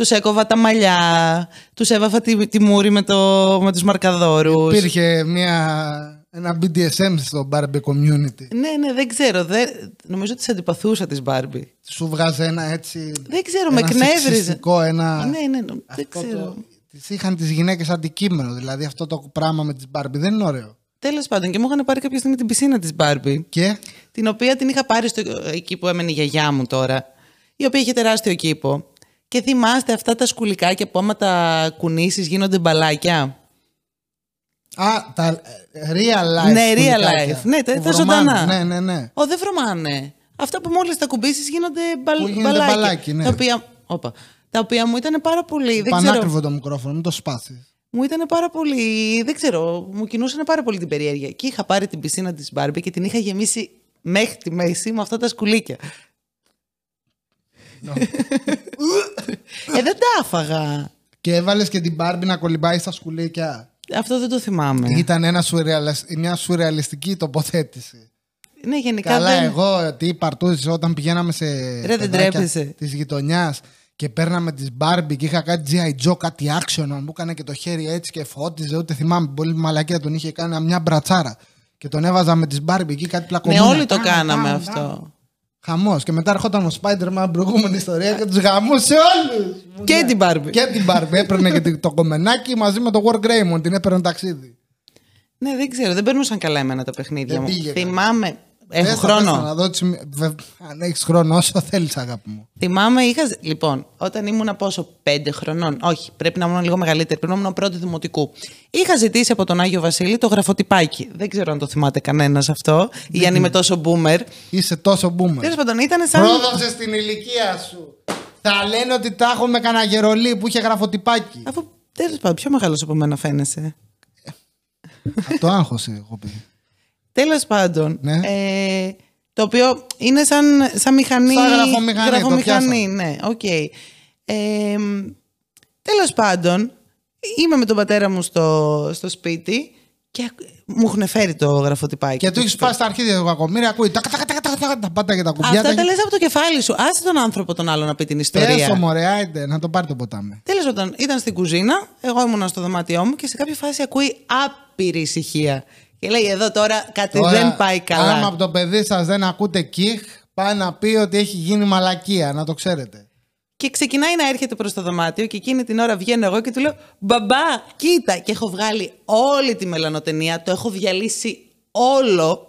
Τους έκοβα τα μαλλιά. Τους έβαφα τη, τη μούρη με, το, με τους μαρκαδόρους. Υπήρχε μια, ένα BDSM στο Barbie community. Ναι, ναι, δεν ξέρω. Δεν... Νομίζω ότι τι αντιπαθούσα τι Μπάρμπι. Σου βγάζει ένα έτσι. Δεν ξέρω, με ένα εκνεύριζε. σεξιστικό, ένα. Ναι, ναι, δεν αυτό ξέρω. Το... Τις είχαν τις γυναίκες αντικείμενο. Δηλαδή αυτό το πράγμα με τις Barbie δεν είναι ωραίο. Τέλος πάντων, και μου είχαν πάρει κάποια στιγμή την πισίνα της Μπάρμπι. Και; Την οποία την είχα πάρει στο, εκεί που έμενε η γιαγιά μου τώρα, η οποία είχε τεράστιο κήπο. Και θυμάστε αυτά τα σκουλικάκια που άμα τα κουνήσεις γίνονται μπαλάκια; Α, τα ε, real life. Ναι, real σκουλικάκια life. Ναι, τα- που τα βρωμάνε. ζωντανά. Ναι, ναι, ναι. Ω, δεν βρωμάνε. Αυτά που μόλις τα κουμπίσεις γίνονται μπαλ, Που γίνεται μπαλάκια. μπαλάκι, ναι. τα, οποία, όπα, τα οποία μου ήταν πάρα πολύ... Δεν ξέρω, Πανάκριβο το μικρόφωνο, μην το σπάσεις. μου ήταν πάρα πολύ... Δεν ξέρω, μου κινούσαν πάρα πολύ την περιέργεια. Και είχα πάρει την πισίνα της Μπάρμπι και την είχα γεμίσει μέχρι τη μέση με αυτά τα σκουλίκια. Ε, δεν τα άφαγα. Και έβαλες και την Barbie να κολυμπάει στα σκουλίκια. Αυτό δεν το θυμάμαι. Ήταν ένα σουρεαλισ- μια σουρεαλιστική τοποθέτηση. Ναι, γενικά Καλά, δεν... εγώ τι παρτούζησε όταν πηγαίναμε σε. Ρε, δεν τρέπεσαι. Της γειτονιάς και παίρναμε τι Barbie και είχα κάτι G.I. Joe, κάτι action. Μου έκανε και το χέρι έτσι και φώτιζε. Ούτε θυμάμαι. Πολύ μαλακία τον είχε κάνει μια μπρατσάρα. Και τον έβαζα με τι Barbie εκεί κάτι Ναι, πλακωμένα. όλοι το Τάμ, κάναμε τάμ, αυτό. Τάμ. Χαμός. Και μετά ερχόταν ο Spider-Man προηγούμενη ιστορία και τους γαμούσε όλους. Και την Barbie. Και την Barbie. Έπαιρνε και το κομμενάκι μαζί με το War Greymon. Την έπαιρνε ταξίδι. Ναι, δεν ξέρω. Δεν περνούσαν καλά εμένα τα παιχνίδια Δεν μου. πήγε καλά. Θυμάμαι. Έχω Πες τα, χρόνο. πες τα, να δω τις σημει- Βε- Αν έχεις χρόνο, όσο θέλεις, αγάπη μου. Θυμάμαι, είχα. Λοιπόν, όταν ήμουν πόσο, πέντε χρονών. Όχι, πρέπει να ήμουν λίγο μεγαλύτερη. Πρέπει να ήμουν πρώτη δημοτικού. Είχα ζητήσει από τον Άγιο Βασίλη το γραφοτυπάκι. Δεν ξέρω αν το θυμάται κανένας αυτό, ή αν είμαι τόσο boomer. Είσαι τόσο boomer. Τέλος πάντων, ήταν σαν. Πρόδωσε την ηλικία σου. Θα λένε ότι τα έχω με κανένα γερολί που είχε γραφοτυπάκι. Αφού τέλος πάντων, πιο μεγάλος από μένα φαίνεσαι. Αυτό άγχωσε, έχω πει. Τέλος πάντων. Ναι. Ε, το οποίο είναι σαν, σαν μηχανή. Σαν γραφομηχανή, το πιάσα. ναι, οκ. Ε, Τέλος πάντων, είμαι με τον πατέρα μου στο, στο σπίτι και μου έχουν φέρει το γραφοτυπάκι. Και του έχεις σπάσει τα αρχίδια του κακομίρι, ακούει τα τα τα τα τα τα πάτα και τα κουμπιά. Αυτά τα λες από το κεφάλι σου. Άσε τον άνθρωπο τον άλλο να πει την Πες ιστορία. μωρέ, άιντε, να το πάρει το ποτάμι. Τέλος πάντων, ήταν στην κουζίνα, εγώ ήμουνα στο δωμάτιό μου και σε κάποια φάση ακούει άπειρη ησυχία. Και λέει: Εδώ τώρα κάτι Τώρα, δεν πάει καλά. Άμα από το παιδί σας δεν ακούτε κιχ, πάει να πει ότι έχει γίνει μαλακία, να το ξέρετε. Και ξεκινάει να έρχεται προς το δωμάτιο και εκείνη την ώρα βγαίνω εγώ και του λέω: Μπαμπά, κοίτα! Και έχω βγάλει όλη τη μελανοτενία, το έχω διαλύσει όλο.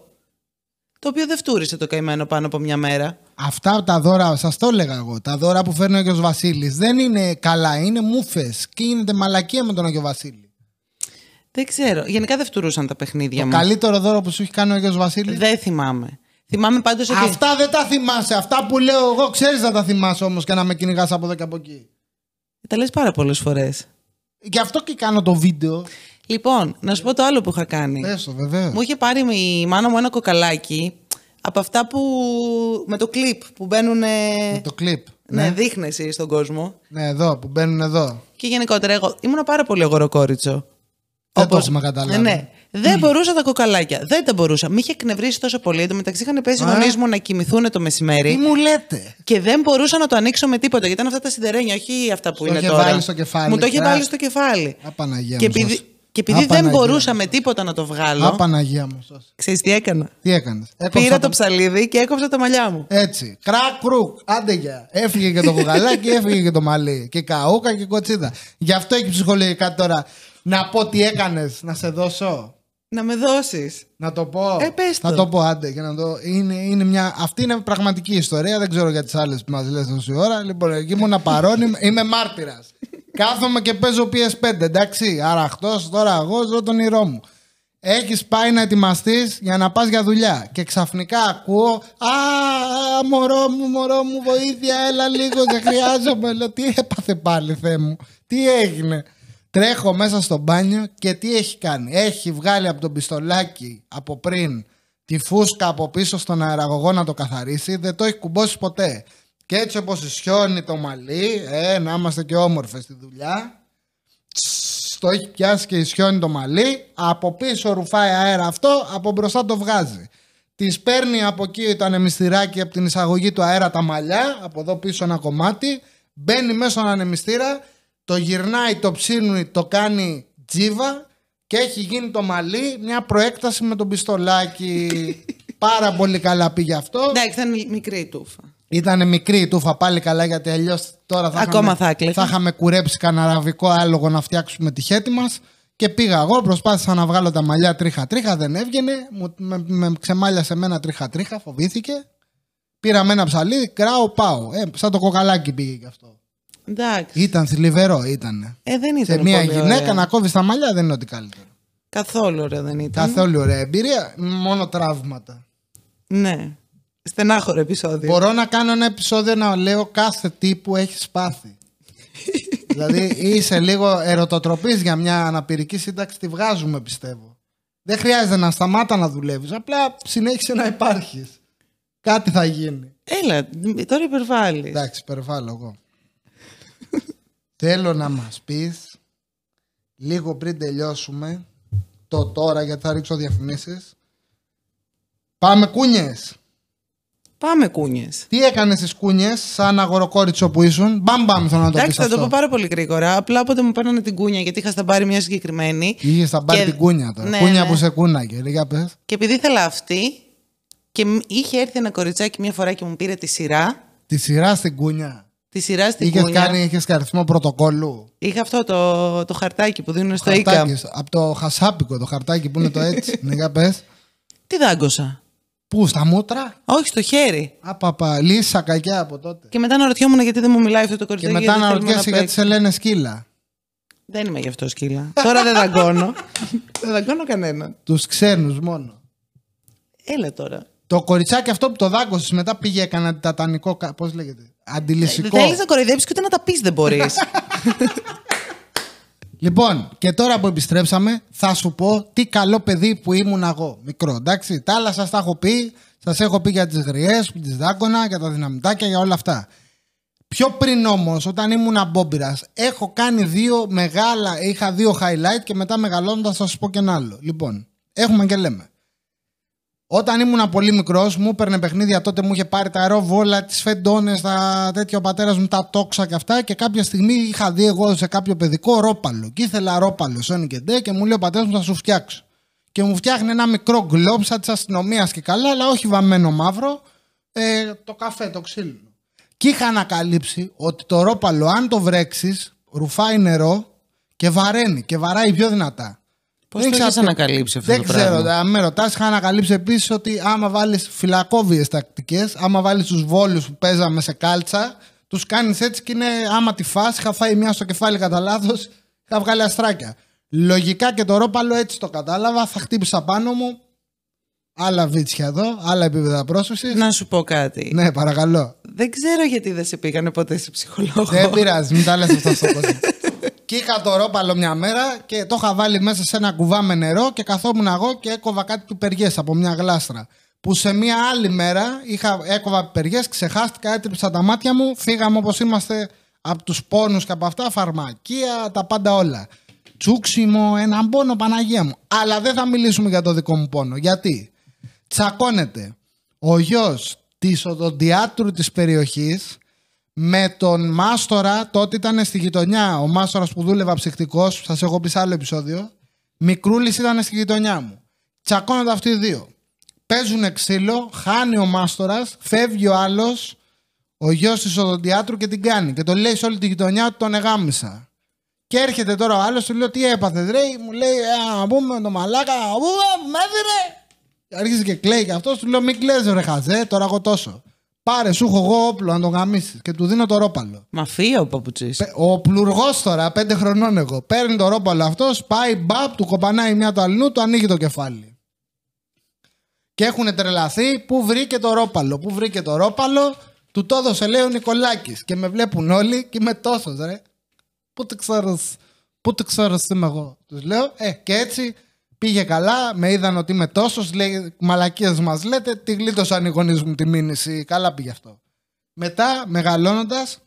Το οποίο δεν φτούρισε το καημένο πάνω από μια μέρα. Αυτά τα δώρα, σας το έλεγα εγώ. Τα δώρα που φέρνει ο Άγιος Βασίλης δεν είναι καλά, είναι μούφε. Και γίνεται μαλακία με τον Άγιο Βασίλη. Δεν ξέρω. Γενικά δεν φτουρούσαν τα παιχνίδια Το μου. καλύτερο δώρο που σου έχει κάνει ο Άγιος Βασίλης; Δεν θυμάμαι. Θυμάμαι πάντως ότι. Αυτά δεν τα θυμάσαι. Αυτά που λέω εγώ ξέρεις να τα θυμάσαι όμως και να με κυνηγάς από εδώ και από εκεί. Τα λες πάρα πολλές φορές. Γι' αυτό και κάνω το βίντεο. Λοιπόν, να σου πω το άλλο που είχα κάνει. Έστω, βεβαίως. Μου είχε πάρει η μάνα μου ένα κοκαλάκι από αυτά που. με το κλιπ που μπαίνουν. Με το κλιπ. Ναι, δείχνει εσύ στον κόσμο. Ναι, εδώ που μπαίνουν εδώ. Και γενικότερα, εγώ ήμουν πάρα πολύ αγοροκόριτσο. Δεν το έχουμε καταλάβει. Ναι, δεν μπορούσα τα κοκαλάκια. Δεν τα μπορούσα. Με είχε εκνευρίσει τόσο πολύ. Εν τω μεταξύ είχαν πέσει οι Α. γονείς μου να κοιμηθούν το Τι μεσημέρι. μου λέτε; Και δεν μπορούσα να το ανοίξω με τίποτα. Γιατί ήταν αυτά τα σιδερένια, όχι αυτά που Στο είναι είχε τώρα. βάλει στο κεφάλι, Μου το είχε α. βάλει στο κεφάλι. Α, Παναγία Και μου επειδή, σώσε. και επειδή Α, δεν Παναγία μπορούσα μου με τίποτα να το βγάλω. Α, Παναγία μου. σώσε. Ξέρεις τι έκανα; Τι έκανες; Πήρα το ψαλίδι και έκοψα τα μαλλιά μου. Έτσι. Κρακ, κρουκ. Άντε για. Έφυγε και το κουκαλάκι, έφυγε και το μαλλί. Και καούκα και κοτσίδα. Γι' αυτό έχει ψυχολογικά τώρα να πω τι έκανες, να σε δώσω. Να με δώσεις. Να το πω. Ε, πες Να το. το πω, άντε. Και να το... είναι, είναι μια... Αυτή είναι πραγματική ιστορία. Δεν ξέρω για τις άλλες που μας λες τόση ώρα. Λοιπόν, εκεί ήμουν παρόν, είμαι, είμαι μάρτυρας. Κάθομαι και παίζω PS5, εντάξει. Αραχτό, τώρα εγώ ζω τον ήρω μου. Έχεις πάει να ετοιμαστείς για να πας για δουλειά. Και ξαφνικά ακούω. Α, μωρό μου, μωρό μου, βοήθεια, έλα λίγο, δεν χρειάζομαι. Λέω, τι έπαθε πάλι, Θεέ μου, τι έγινε. Τρέχω μέσα στο μπάνιο και τι έχει κάνει. Έχει βγάλει από τον πιστολάκι από πριν τη φούσκα από πίσω στον αεραγωγό να το καθαρίσει. Δεν το έχει κουμπώσει ποτέ. Και έτσι όπως ισιώνει το μαλλί, ε, να είμαστε και όμορφες στη δουλειά, τσ, το έχει πιάσει και ισιώνει το μαλλί, από πίσω ρουφάει αέρα αυτό, από μπροστά το βγάζει. Τη παίρνει από εκεί το ανεμιστηράκι από την εισαγωγή του αέρα τα μαλλιά, από εδώ πίσω ένα κομμάτι, μπαίνει μέσα στον ανεμιστήρα, το γυρνάει, το ψήνει, το κάνει τζίβα και έχει γίνει το μαλλί μια προέκταση με τον πιστολάκι. Πάρα πολύ καλά πήγε αυτό. Εντάξει, ήταν μικρή η τούφα. Ήταν μικρή η τούφα πάλι καλά γιατί αλλιώς τώρα θα, Ακόμα είχαμε, θα έκλαιγε. θα είχαμε κουρέψει κανένα αραβικό άλογο να φτιάξουμε τη χέτη μας. Και πήγα εγώ, προσπάθησα να βγάλω τα μαλλιά τρίχα-τρίχα, δεν έβγαινε. Μου, με, με ξεμάλιασε εμένα τρίχα-τρίχα, φοβήθηκε. Πήραμε ένα ψαλίδι, κράω, πάω. Ε, σαν το κοκαλάκι πήγε και αυτό. Εντάξει. Ήταν θλιβερό, ήταν. Ε, δεν ήταν Σε μια πολύ γυναίκα ωραία. να κόβεις τα μαλλιά δεν είναι ότι καλύτερο. Καθόλου ωραία δεν ήταν. Καθόλου ωραία εμπειρία, μόνο τραύματα. Ναι. Στενάχωρο επεισόδιο. Μπορώ να κάνω ένα επεισόδιο να λέω κάθε τι που έχεις πάθει. δηλαδή είσαι λίγο ερωτοτροπής για μια αναπηρική σύνταξη, τη βγάζουμε πιστεύω. Δεν χρειάζεται να σταμάτα να δουλεύεις, απλά συνέχισε να υπάρχεις. Κάτι θα γίνει. Έλα, τώρα υπερβάλλεις. Εντάξει, υπερβάλλω εγώ. Θέλω να μας πεις λίγο πριν τελειώσουμε το τώρα γιατί θα ρίξω διαφημίσεις. Πάμε κούνιες. Πάμε κούνιες. Τι έκανες στις κούνιες, σαν αγοροκόριτσο που ήσουν; Μπαμ, μπαμ, θέλω να το πεις Εντάξει, θα το αυτό. πω πάρα πολύ γρήγορα. Απλά όποτε μου παίρνανε την κούνια, γιατί είχα στα πάρει μια συγκεκριμένη. Είχες στα πάρει Και- την κούνια τώρα. Ναι, κούνια ναι. που σε κούναγε. Για πες. Και επειδή ήθελα αυτή, Και μ- είχε έρθει ένα κοριτσάκι μια φορά και μου πήρε τη σειρά. Τη σειρά στην κούνια. Τη σειρά στην Είχες κούνια. κάνει, είχες αριθμό πρωτοκόλλου. Είχα αυτό το, το χαρτάκι που δίνουν στο Χαρτάκι, ΙΚΑ. Από το χασάπικο το χαρτάκι που είναι το έτσι. ναι, για πες. Τι δάγκωσα. Πού, στα μούτρα; Όχι, στο χέρι. Απαπα, λύσα κακιά από τότε. Και μετά αναρωτιόμουν γιατί δεν μου μιλάει αυτό το Και κοριτσάκι. μετά γιατί να θέλουμε ρωτιέσαι γιατί παίξει. σε λένε σκύλα. Δεν είμαι γι' αυτό σκύλα. Τώρα δεν δαγκώνω. δεν δαγκώνω κανέναν. Τους ξένους μόνο. Έλα τώρα. Το κοριτσάκι αυτό που το δάγκωσες μετά πήγε έκανα τατανικό, κα- πώς λέγεται, αντιλησικό. Θέλεις να κοροϊδέψεις και ούτε να τα πεις δεν μπορείς. Λοιπόν, και τώρα που επιστρέψαμε, θα σου πω τι καλό παιδί που ήμουν εγώ. Μικρό, εντάξει. Τα άλλα σας τα έχω πει. Σας έχω πει για τις γριές που τις δάκωνα, για τα δυναμητάκια, για όλα αυτά. Πιο πριν όμως, όταν ήμουν αμπόμπυρα, έχω κάνει δύο μεγάλα. Είχα δύο highlight και μετά μεγαλώνοντα θα σα πω και ένα άλλο. Λοιπόν, έχουμε και λέμε. Όταν ήμουν πολύ μικρός, μου έπαιρνε παιχνίδια τότε, μου είχε πάρει τα αεροβόλα, τις φεντόνες, τα τέτοια ο πατέρας μου, τα τόξα και αυτά. Και κάποια στιγμή είχα δει εγώ σε κάποιο παιδικό ρόπαλο. Και ήθελα ρόπαλο, Sony και ντε, και μου λέει ο πατέρας μου θα σου φτιάξω. Και μου φτιάχνει ένα μικρό γκλόπ σαν της αστυνομίας και καλά, αλλά όχι βαμμένο μαύρο, ε, το καφέ, το ξύλινο. Και είχα ανακαλύψει ότι το ρόπαλο, αν το βρέξεις, ρουφάει νερό και βαραίνει και βαράει πιο δυνατά. Πώ Δεν το ξέρω έχεις τι- ανακαλύψει αυτό Δεν το ξέρω, πράγμα. αν με ρωτάς, είχα ανακαλύψει επίσης ότι άμα βάλεις φυλακόβιες τακτικές, άμα βάλεις τους βόλους που παίζαμε σε κάλτσα, τους κάνεις έτσι και είναι άμα τη φας, είχα φάει μια στο κεφάλι κατά λάθος, είχα βγάλει αστράκια. Λογικά και το ρόπαλο έτσι το κατάλαβα, θα χτύπησα πάνω μου. Άλλα βίτσια εδώ, άλλα επίπεδα πρόσφυσης. Να σου πω κάτι. Ναι, παρακαλώ. Δεν ξέρω γιατί δεν σε πήγανε ποτέ σε ψυχολόγο. Δεν πειράζει, μην τα λες αυτό στον κόσμο. Και είχα το ρόπαλο μια μέρα και το είχα βάλει μέσα σε ένα κουβά με νερό και καθόμουν εγώ και έκοβα κάτι πιπεριές από μια γλάστρα. Που σε μια άλλη μέρα είχα, έκοβα πιπεριές, ξεχάστηκα, έτριψα τα μάτια μου, φύγαμε όπως είμαστε από τους πόνους και από αυτά, φαρμακεία, τα πάντα όλα. Τσούξιμο, έναν πόνο, Παναγία μου. Αλλά δεν θα μιλήσουμε για το δικό μου πόνο. Γιατί; Τσακώνεται ο γιος της οδοντιάτρου της περιοχής με τον Μάστορα, τότε ήταν στη γειτονιά. Ο Μάστορας που δούλευα ψυχτικό, σα έχω πει σε άλλο επεισόδιο. Μικρούλης ήταν στη γειτονιά μου. Τσακώνονται αυτοί οι δύο. Παίζουν ξύλο, χάνει ο Μάστορας, φεύγει ο άλλος, ο γιος της οδοντιάτρου και την κάνει. Και το λέει σε όλη τη γειτονιά ότι τον εγάμισα. Και έρχεται τώρα ο άλλος, του λέω τι έπαθε, ρε, μου λέει «Α, να πούμε με το μαλάκα, να πούμε, μέθυρε. Και Άρχισε και κλαίει και αυτός, του λέω μην κλαις ρε χαζέ, τώρα εγώ τόσο. Πάρε, σου έχω εγώ όπλο να τον γαμίσεις και του δίνω το ρόπαλο. Μαφία ο παπουτσής. Πε- Ο πλουργός τώρα, πέντε χρονών εγώ, παίρνει το ρόπαλο αυτός, πάει μπαπ, του κοπανάει μια του αλλού, του ανοίγει το κεφάλι. Και έχουν τρελαθεί πού βρήκε το ρόπαλο. Πού βρήκε το ρόπαλο, του το έδωσε λέει ο Νικολάκης. Και με βλέπουν όλοι και είμαι τόσος ρε. Πού το ξέρω, πού το ξέρω είμαι εγώ. Τους λέω, ε, και έτσι πήγε καλά, με είδαν ότι είμαι τόσος, λέει, μαλακίες μας λέτε, τη γλίτωσαν οι γονεί μου τη μήνυση. Καλά πήγε αυτό. Μετά, μεγαλώνοντας,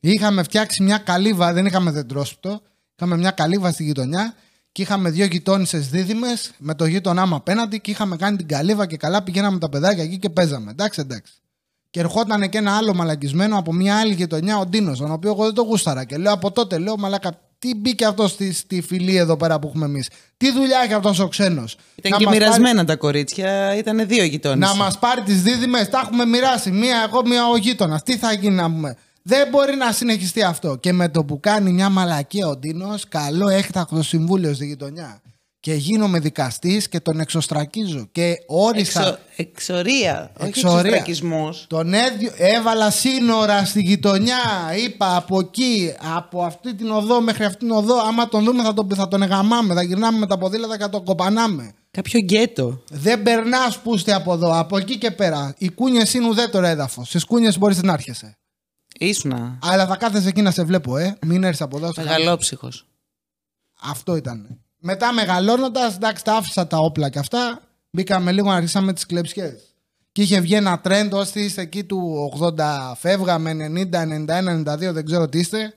είχαμε φτιάξει μια καλύβα, δεν είχαμε δεντρόσπιτο, είχαμε μια καλύβα στη γειτονιά και είχαμε δύο γειτόνισε δίδυμες με το γείτονά μου απέναντι και είχαμε κάνει την καλύβα και καλά πηγαίναμε τα παιδάκια εκεί και παίζαμε. Εντάξει, εντάξει. Και ερχόταν και ένα άλλο μαλακισμένο από μια άλλη γειτονιά, ο Ντίνος, τον οποίο εγώ δεν το γούσταρα. Και λέω από τότε, λέω, Μαλάκα, τι μπήκε αυτός στη, στη φυλή εδώ πέρα που έχουμε εμείς; Τι δουλειά έχει αυτός ο ξένος; Ήταν και μοιρασμένα τα κορίτσια, ήταν δύο γειτόνιε. Να μας πάρει τις δίδυμες, τα έχουμε μοιράσει. Μία εγώ, μία ο γείτονας. Τι θα γίνει να πούμε; Δεν μπορεί να συνεχιστεί αυτό. Και με το που κάνει μια μαλακία ο Ντίνος, καλό έκτακτο συμβούλιο στη γειτονιά. Και γίνομαι δικαστής και τον εξωστρακίζω. Και όρισα. Εξο... Εξορία, όχι Εξορία. εξωστρακισμούς. Τον έδιο, έβαλα σύνορα στη γειτονιά. Είπα από εκεί, από αυτή την οδό μέχρι αυτή την οδό. Άμα τον δούμε θα τον, θα τον εγαμάμε. Θα γυρνάμε με τα ποδήλατα και θα τον κοπανάμε. Κάποιο γκέτο. Δεν περνάς πούστη από εδώ. Από εκεί και πέρα. Οι κούνιες είναι ουδέτερο έδαφος. Στις κούνιες μπορείς να έρχεσαι. Ήσουνα Αλλά θα κάθεσαι εκεί να σε βλέπω, ε. Μην έρθεις από εδώ. σε χαμηλό. μεγαλόψυχος. Αυτό ήταν. Μετά μεγαλώνοντας, εντάξει, τα άφησα τα όπλα και αυτά. Μπήκαμε λίγο να αρχίσαμε τις κλεψιές. Και είχε βγει ένα trend όσοι είστε εκεί του 80, φεύγαμε 90, 91, 92, δεν ξέρω τι είστε.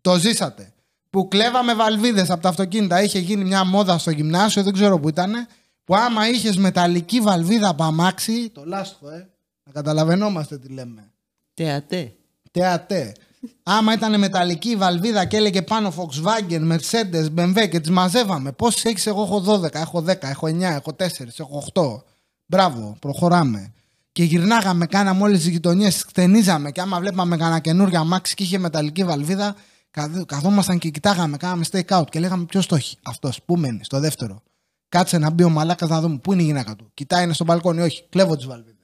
Το ζήσατε. Που κλέβαμε βαλβίδες από τα αυτοκίνητα. Είχε γίνει μια μόδα στο γυμνάσιο, δεν ξέρω που ήταν. Που άμα είχες μεταλλική βαλβίδα από αμάξι, το λάστιχο, ε. Να καταλαβαίνόμαστε τι λέμε. Τεατέ. Τεατέ. Άμα ήταν μεταλλική η βαλβίδα και έλεγε πάνω Volkswagen, Mercedes, BMW και τις μαζεύαμε. Πόσες έχεις, εγώ έχω 12, έχω 10, έχω 9, έχω 4, έχω 8. Μπράβο, προχωράμε. Και γυρνάγαμε, κάναμε όλες τις γειτονιές, χτενίζαμε. Και άμα βλέπαμε κανένα καινούργιο αμάξι και είχε μεταλλική βαλβίδα, καθ- καθόμασταν και κοιτάγαμε, κάναμε stake out και λέγαμε ποιος το έχει. Αυτός, πού μένει, στο δεύτερο. Κάτσε να μπει ο μαλάκας να δούμε πού είναι η γυναίκα του. Κοιτάει, είναι στο μπαλκόνι, όχι, κλέβω τις βαλβίδες.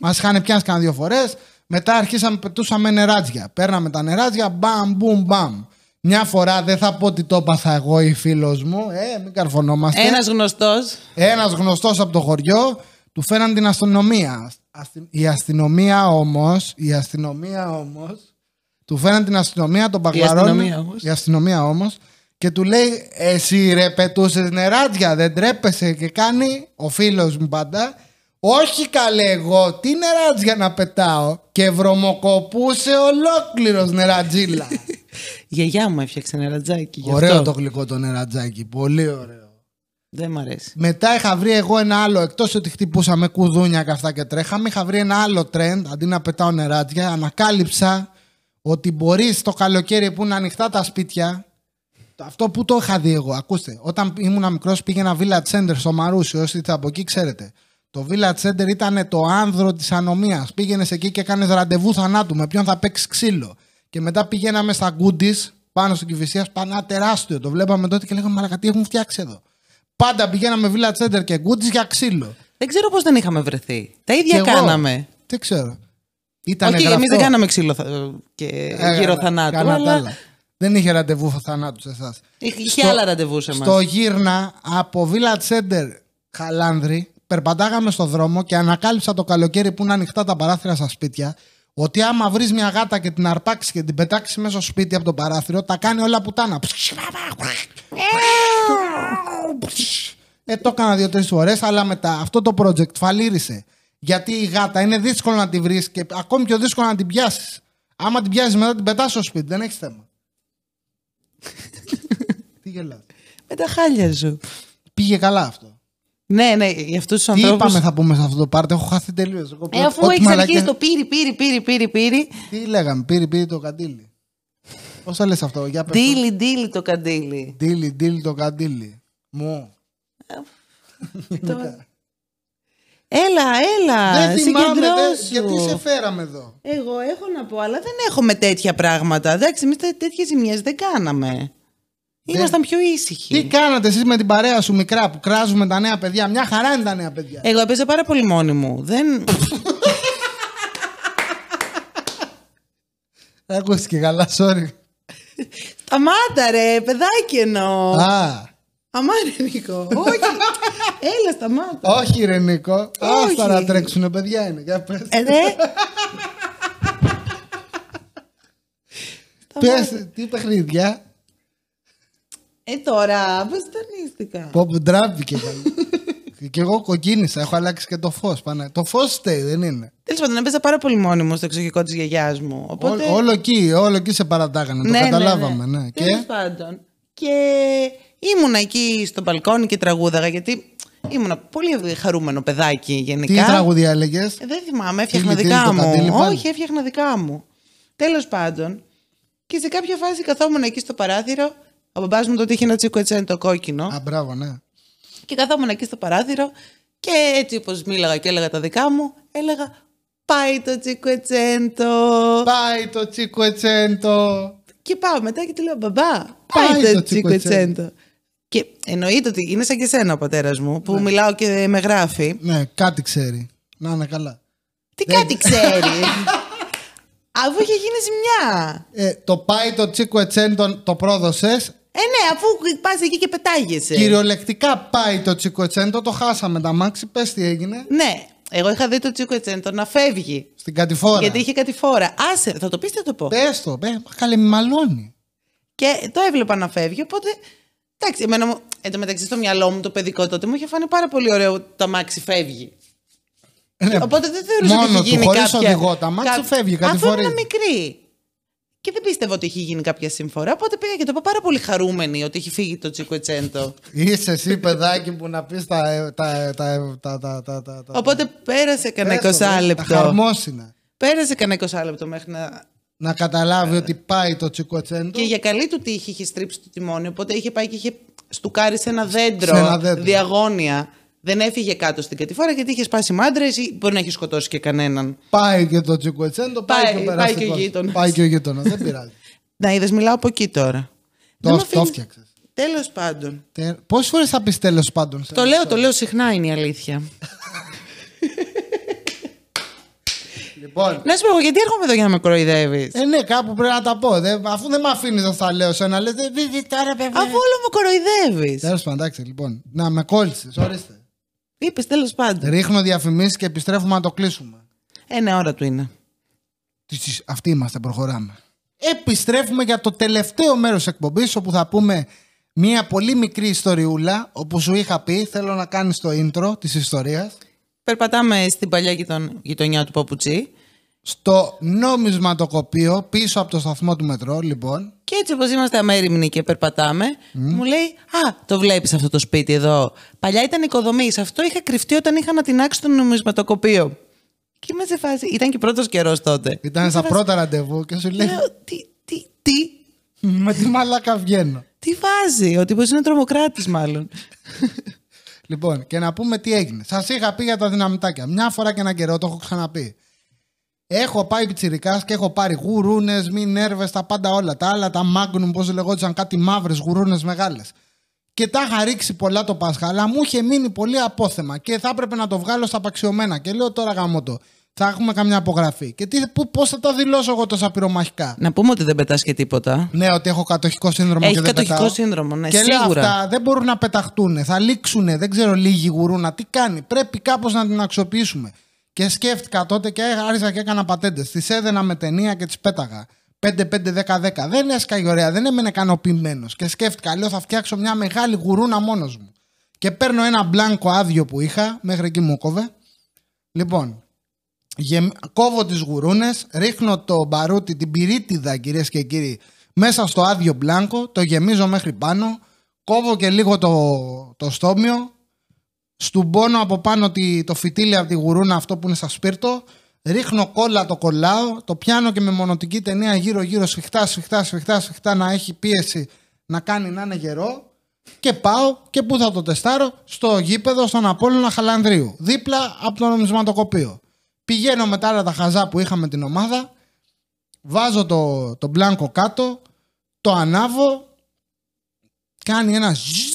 Μας είχαν πιάσει κανένα δύο φορές. Μετά αρχίσαμε, πετούσαμε νεράτζια. Παίρναμε τα νεράτζια, μπαμ, μπουμ, μπαμ. Μια φορά δεν θα πω ότι το έπαθα εγώ ή φίλος μου, ε, μην καρφωνόμαστε. Ένας γνωστός. Ένας γνωστός από το χωριό του φέραν την αστυνομία. Αστι- Η αστυνομία όμως, η αστυνομία όμως, του φέραν την αστυνομία, τον παγλαρώνει. αστυνομία όμως. Η αστυνομία όμως. Και του λέει, εσύ ρε πετούσες νεράτια, δεν τρέπεσαι. Και κάνει ο φίλος μου πάντα, όχι καλέ εγώ, τι νεράτια να πετάω; Και βρωμοκοπούσε ολόκληρος νερατζίλα. Η γιαγιά μου έφτιαξε ένα ρατζάκι. γι' ωραίο αυτό. το γλυκό το νερατζάκι, πολύ ωραίο. Δεν μ' αρέσει. Μετά είχα βρει εγώ ένα άλλο, εκτός ότι χτυπούσαμε κουδούνια και αυτά και τρέχαμε, είχα βρει ένα άλλο trend. Αντί να πετάω νεράτια, ανακάλυψα ότι μπορείς το καλοκαίρι που είναι ανοιχτά τα σπίτια. Αυτό που το είχα δει εγώ, ακούστε. Όταν ήμουν μικρός, πήγαινα Village Center στο Μαρούσι. Όσοι είστε από εκεί, ξέρετε. Το Village Center ήταν το άνδρο της ανομίας. Πήγαινες εκεί και έκανες ραντεβού θανάτου με ποιον θα παίξεις ξύλο. Και μετά πηγαίναμε στα Goodies πάνω στην Κυφυσίας, πανά τεράστιο. Το βλέπαμε τότε και λέγαμε Μαλακα, τι έχουν φτιάξει εδώ. Πάντα πηγαίναμε Village Center και Goodies για ξύλο. Δεν ξέρω πώς δεν είχαμε βρεθεί. Τα Και ίδια εγώ, κάναμε. Δεν ξέρω. Ήτανε Όχι, εμείς γραφτό. δεν κάναμε ξύλο θα- και Ε, γύρω ε, θανάτου. κάνατε Αλλά άλλα. Δεν είχε ραντεβού θανάτου σε εσάς. είχε άλλα ραντεβού σε εμάς. Στο γύρνα από Village Center Χαλάνδρη, περπατάγαμε στο δρόμο και ανακάλυψα το καλοκαίρι που είναι ανοιχτά τα παράθυρα στα σπίτια ότι άμα βρεις μια γάτα και την αρπάξεις και την πετάξεις μέσα στο σπίτι από το παράθυρο, τα κάνει όλα πουτάνα. Ε, το έκανα δύο-τρεις φορές, αλλά μετά αυτό το project φαλήρισε. Γιατί η γάτα είναι δύσκολο να τη βρεις και ακόμη πιο δύσκολο να την πιάσεις. Άμα την πιάσεις μετά την πετάς στο σπίτι, δεν έχεις θέμα. Τι γελάς. Με τα χάλια σου. Πήγε καλά αυτό. Ναι, ναι, για αυτούς τους Τι ανθρώπου. είπαμε θα πούμε σε αυτό το πάρτι, έχω χάθει τελείως. Ε, αφού έχεις αρχίσει το πύρι, πύρι, πύρι, πύρι, πύρι. Τι λέγαμε, πήρε, πήρε το καντήλι. Πώς το λες αυτό, για πες το. Ντίλι, ντίλι το καντήλι. Ντίλι, ντίλι το καντήλι. Μου. Το- Έλα, έλα. δεν θυμάμαι, δεν- συγκεντρώσου. γιατί σε φέραμε εδώ. Εγώ έχω να πω, αλλά δεν έχουμε τέτοια πράγματα. Εντάξει, εμείς τέτοιες ζημιές δεν κάναμε. Ήμασταν πιο ήσυχοι. Τι κάνατε εσείς με την παρέα σου μικρά που κράζουμε τα νέα παιδιά; Μια χαρά είναι τα νέα παιδιά. Εγώ έπαιζα πάρα πολύ μόνη μου. Δεν... Ακούστηκε καλά, sorry. Σταμάτα ρε, παιδάκι εννοώ. Α, Αμά ρε Νίκο. Όχι. Έλα, σταμάτα. όχι ρε Νίκο. Όχι. Άστα να τρέξουνε παιδιά είναι. Για πες. Ε, ρε. Πες, τι παιχνίδια; Ε, τώρα, βασιλιστικά. Πω που ντράπηκε πάλι. και εγώ κοκκίνησα, έχω αλλάξει και το φως. Πάνε. Το φως στέει, δεν είναι. Τέλος πάντων, έπαιζα πάρα πολύ μόνη μου στο εξωτερικό της γιαγιάς μου. Οπότε... Ό- όλο εκεί, όλο εκεί σε παρατάγανε. το καταλάβαμε, ναι. Και Τέλος πάντων. Και ήμουνα εκεί στο μπαλκόνι και τραγούδαγα γιατί ήμουνα πολύ χαρούμενο παιδάκι γενικά. τι τραγούδια έλεγες; Ε, δεν θυμάμαι, έφτιαχνα Τίλι, δικά τίλι, το καντήλι μου. πάλι. Όχι, έφτιαχνα δικά μου. Τέλος πάντων. Και σε κάποια φάση καθόμουν εκεί στο παράθυρο. Ο μπαμπάς μου τότε είχε ένα τσίκο έτσι το κόκκινο. Α, μπράβο, ναι. Και καθόμουν εκεί στο παράθυρο και έτσι όπως μίλαγα και έλεγα τα δικά μου, έλεγα «Πάει το τσικουετσέντο». Πάει το τσίκο ετσέντο. Και πάω μετά και του λέω «Μπαμπά, πάει, το τσικουετσέντο». Και εννοείται ότι είναι σαν και σένα ο πατέρας μου που μιλάω και με γράφει. Ναι, κάτι ξέρει. Να είναι καλά. Τι κάτι ξέρει. Αφού είχε γίνει ζημιά. Ε, το πάει το τσίκο ετσέντο το πρόδωσες. Ε, ναι, αφού πας εκεί και πετάγεσαι. Κυριολεκτικά πάει το τσίκο ετσέντο, το χάσαμε τα μάξι. Πες τι έγινε. Ναι, εγώ είχα δει το τσικουετσέντο να φεύγει. Στην κατηφόρα. Γιατί είχε κάτι φόρα. Άσε, θα το πεις, θα το πω. Πες το, πες. Καλέ, μη μαλώνει. Και το έβλεπα να φεύγει, οπότε. Εντάξει, εμένα μου, εν τω μεταξύ στο μυαλό μου το παιδικό τότε μου είχε φανεί πάρα πολύ ωραίο ότι το αμάξι φεύγει. Ε, ναι, Οπότε δεν θεωρούσα μόνο ότι είχε του, γίνει χωρίς κάποια... οδηγό, το αμάξι φεύγει, Αφού κατηφορίζει. ήμουν μικρή. Και δεν πίστευα ότι είχε γίνει κάποια συμφορά. Οπότε πήγα και το είπα πάρα πολύ χαρούμενη ότι έχει φύγει το Τσίκο Ετσέντο. Είσαι εσύ παιδάκι που να πεις τα. τα, τα, τα, τα, τα, τα, τα Οπότε πέρασε κανένα Πες το, 20 Τα λεπτό. χαρμόσυνα. Πέρασε κανένα 20 λεπτό μέχρι να. Να καταλάβει ότι πάει το τσικοτσέντο. Και για καλή του τύχη είχε στρίψει το τιμόνι. Οπότε είχε πάει και είχε στουκάρει σε ένα δέντρο, Σε ένα δέντρο. διαγώνια Δεν έφυγε κάτω στην κατηφόρα γιατί είχε σπάσει μάντρες ή μπορεί να έχει σκοτώσει και κανέναν. Πάει και το τσικουετσέντο, πάει, Πάει- και ο πάει περαστικός. και ο γείτονας. Πάει και ο γείτονας. Δεν πειράζει. Να είδες, μιλάω από εκεί τώρα. το το φτιάξε. Τέλος πάντων. Πόσες φορές θα πεις τέλος πάντων. σε Το ένα λέω, show? το λέω συχνά είναι η αλήθεια. Λοιπόν, να σου πω εγώ, γιατί έρχομαι εδώ για να με κοροϊδεύεις; ε, ναι, κάπου πρέπει να τα πω. Δεν- αφού δεν με αφήνεις να στα λέω σε ένα, λε. Τώρα βέβαια. Αφού όλο με κοροϊδεύεις. Τέλος πάντων, εντάξει, λοιπόν. Να με κόλλησες, ορίστε. Είπες τέλος πάντων. Ρίχνω διαφημίσεις και επιστρέφουμε να το κλείσουμε. Ένα ώρα του είναι. Τι- τι- Αυτοί είμαστε, προχωράμε. Επιστρέφουμε για το τελευταίο μέρος εκπομπής όπου θα πούμε μία πολύ μικρή ιστοριούλα. Όπου σου είχα πει, θέλω να κάνεις το intro της ιστορίας. Περπατάμε στην παλιά γειτον- γειτονιά του Παπουτσί. Στο νόμισματοκοπείο πίσω από το σταθμό του μετρό, λοιπόν. Και έτσι όπως είμαστε αμέριμνοι και περπατάμε, μου λέει: Α, το βλέπεις αυτό το σπίτι εδώ. Παλιά ήταν οικοδομής. Αυτό είχα κρυφτεί όταν είχα να τεινάξει το νομισματοκοπείο. Και είμαι σε φάση. Ήταν και πρώτος καιρός τότε. Ήταν Είμαι στα σε πρώτα ραντεβού και σου φάση, λέει Λέω, τι, τι, τι, Με τη μαλάκα βγαίνω. τι βάζει. Ο τύπο είναι τρομοκράτης, μάλλον. Λοιπόν, και να πούμε τι έγινε. Σας είχα πει για τα δυναμητάκια. Μια φορά και ένα καιρό, το έχω ξαναπεί. Έχω πάει πιτσιρικάς και έχω πάρει γουρούνες, μη νέρβες, τα πάντα όλα. Τα άλλα, τα magnum, πώς λεγόντουσαν, κάτι μαύρες γουρούνες μεγάλες. Και τα είχα ρίξει πολλά το Πάσχα, αλλά μου είχε μείνει πολύ απόθεμα και θα έπρεπε να το βγάλω στα απαξιωμένα. Και λέω τώρα γάμο το. Θα έχουμε καμιά απογραφή. Και τι, πώς θα τα δηλώσω εγώ τόσα πυρομαχικά; Να πούμε ότι δεν πετάς και τίποτα. Ναι, ότι έχω κατοχικό σύνδρομο Έχει και δεν κατοχικό πετάω. σύνδρομο, ναι, και λέω σίγουρα. αυτά δεν μπορούν να πεταχτούν. Θα λήξουν, δεν ξέρω, λίγη γουρούνα. Τι κάνει. Πρέπει κάπως να την αξιοποιήσουμε. Και σκέφτηκα τότε και άρχισα και έκανα πατέντες. Τις έδαινα με ταινία και τις πέταγα. 5-5-10-10. Δεν έσκαγε ωραία, δεν έμενε ικανοποιημένος. Και σκέφτηκα, λέω, θα φτιάξω μια μεγάλη γουρούνα μόνος μου. Και παίρνω ένα μπλάνκο άδειο που είχα, μέχρι εκεί μου κόβε. Λοιπόν, γεμ... κόβω τις γουρούνες, ρίχνω το μπαρούτι, την πυρίτιδα κυρίες και κύριοι, μέσα στο άδειο μπλάνκο, το γεμίζω μέχρι πάνω, κόβω και λίγο το, το στόμιο, στουμπώνω από πάνω τη, το φυτίλι από τη γουρούνα αυτό που είναι στα σπίρτο, ρίχνω κόλλα, το κολλάω, το πιάνω και με μονοτική ταινία γύρω-γύρω σφιχτά, σφιχτά, σφιχτά, σφιχτά να έχει πίεση να κάνει να είναι γερό και πάω και πού θα το τεστάρω στο γήπεδο στον Απόλλωνα Χαλανδρίου δίπλα από το νομισματοκοπείο. Πηγαίνω με τα άλλα τα χαζά που είχαμε την ομάδα βάζω το, το μπλάνκο κάτω το ανάβω κάνει ένα ζζζ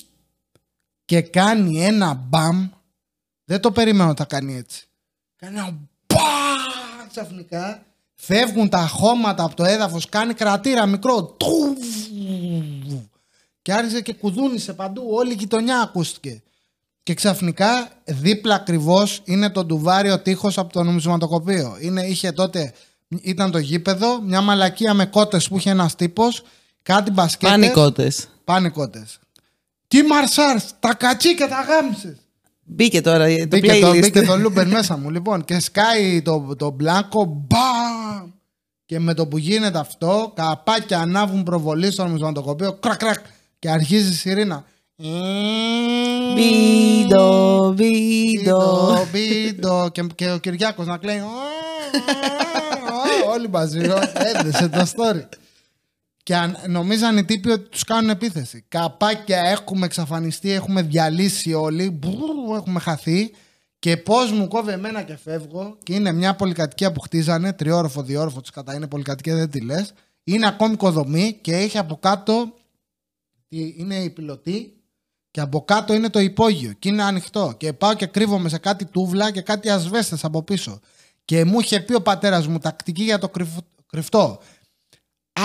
και κάνει ένα μπαμ δεν το περιμένω ότι θα κάνει έτσι κάνει ένα μπαμ ξαφνικά φεύγουν τα χώματα από το έδαφος κάνει κρατήρα μικρό Τουφ. και άρχισε και κουδούνισε παντού όλη η γειτονιά ακούστηκε και ξαφνικά δίπλα ακριβώς είναι το ντουβάριο τείχος από το νομισματοκοπείο. Είναι, είχε τότε, ήταν το γήπεδο, μια μαλακία με κότες που είχε ένας τύπος, κάτι μπασκέτες. Πάνικότες. Πάνικότες. Τι μαρσάρς, τα κατσίκια τα γάμισες. Μπήκε τώρα το Μπήκε το, playlist. μπήκε το Λούμπερ μέσα μου. Λοιπόν, και σκάει το, το μπλάνκο, μπαμ! Και με το που γίνεται αυτό, καπάκια ανάβουν προβολή στο νομισματοκοπείο, κρακ, κρακ, και αρχίζει η σιρήνα. Μπίντο, μπίντο. Μπίντο, μπίντο. Και, και ο Κυριάκος να κλαίει. «Ω, ω, ω», Όλοι μαζί. ω, Έδεσε το story. Και αν, νομίζαν οι τύποι ότι τους κάνουν επίθεση. Καπάκια έχουμε εξαφανιστεί, έχουμε διαλύσει όλοι. Μπρου, έχουμε χαθεί. Και πώς μου κόβει εμένα και φεύγω. Και είναι μια πολυκατοικία που χτίζανε. Τριόροφο, διόροφο, της κατά είναι πολυκατοικία, δεν τη λες. Είναι ακόμη κοδομή και έχει από κάτω. τι- Είναι η πιλωτή και από κάτω είναι το υπόγειο και είναι ανοιχτό. Και πάω και κρύβομαι σε κάτι τούβλα και κάτι ασβέστες από πίσω. Και μου είχε πει ο πατέρας μου τακτική για το κρυφ- κρυφτό.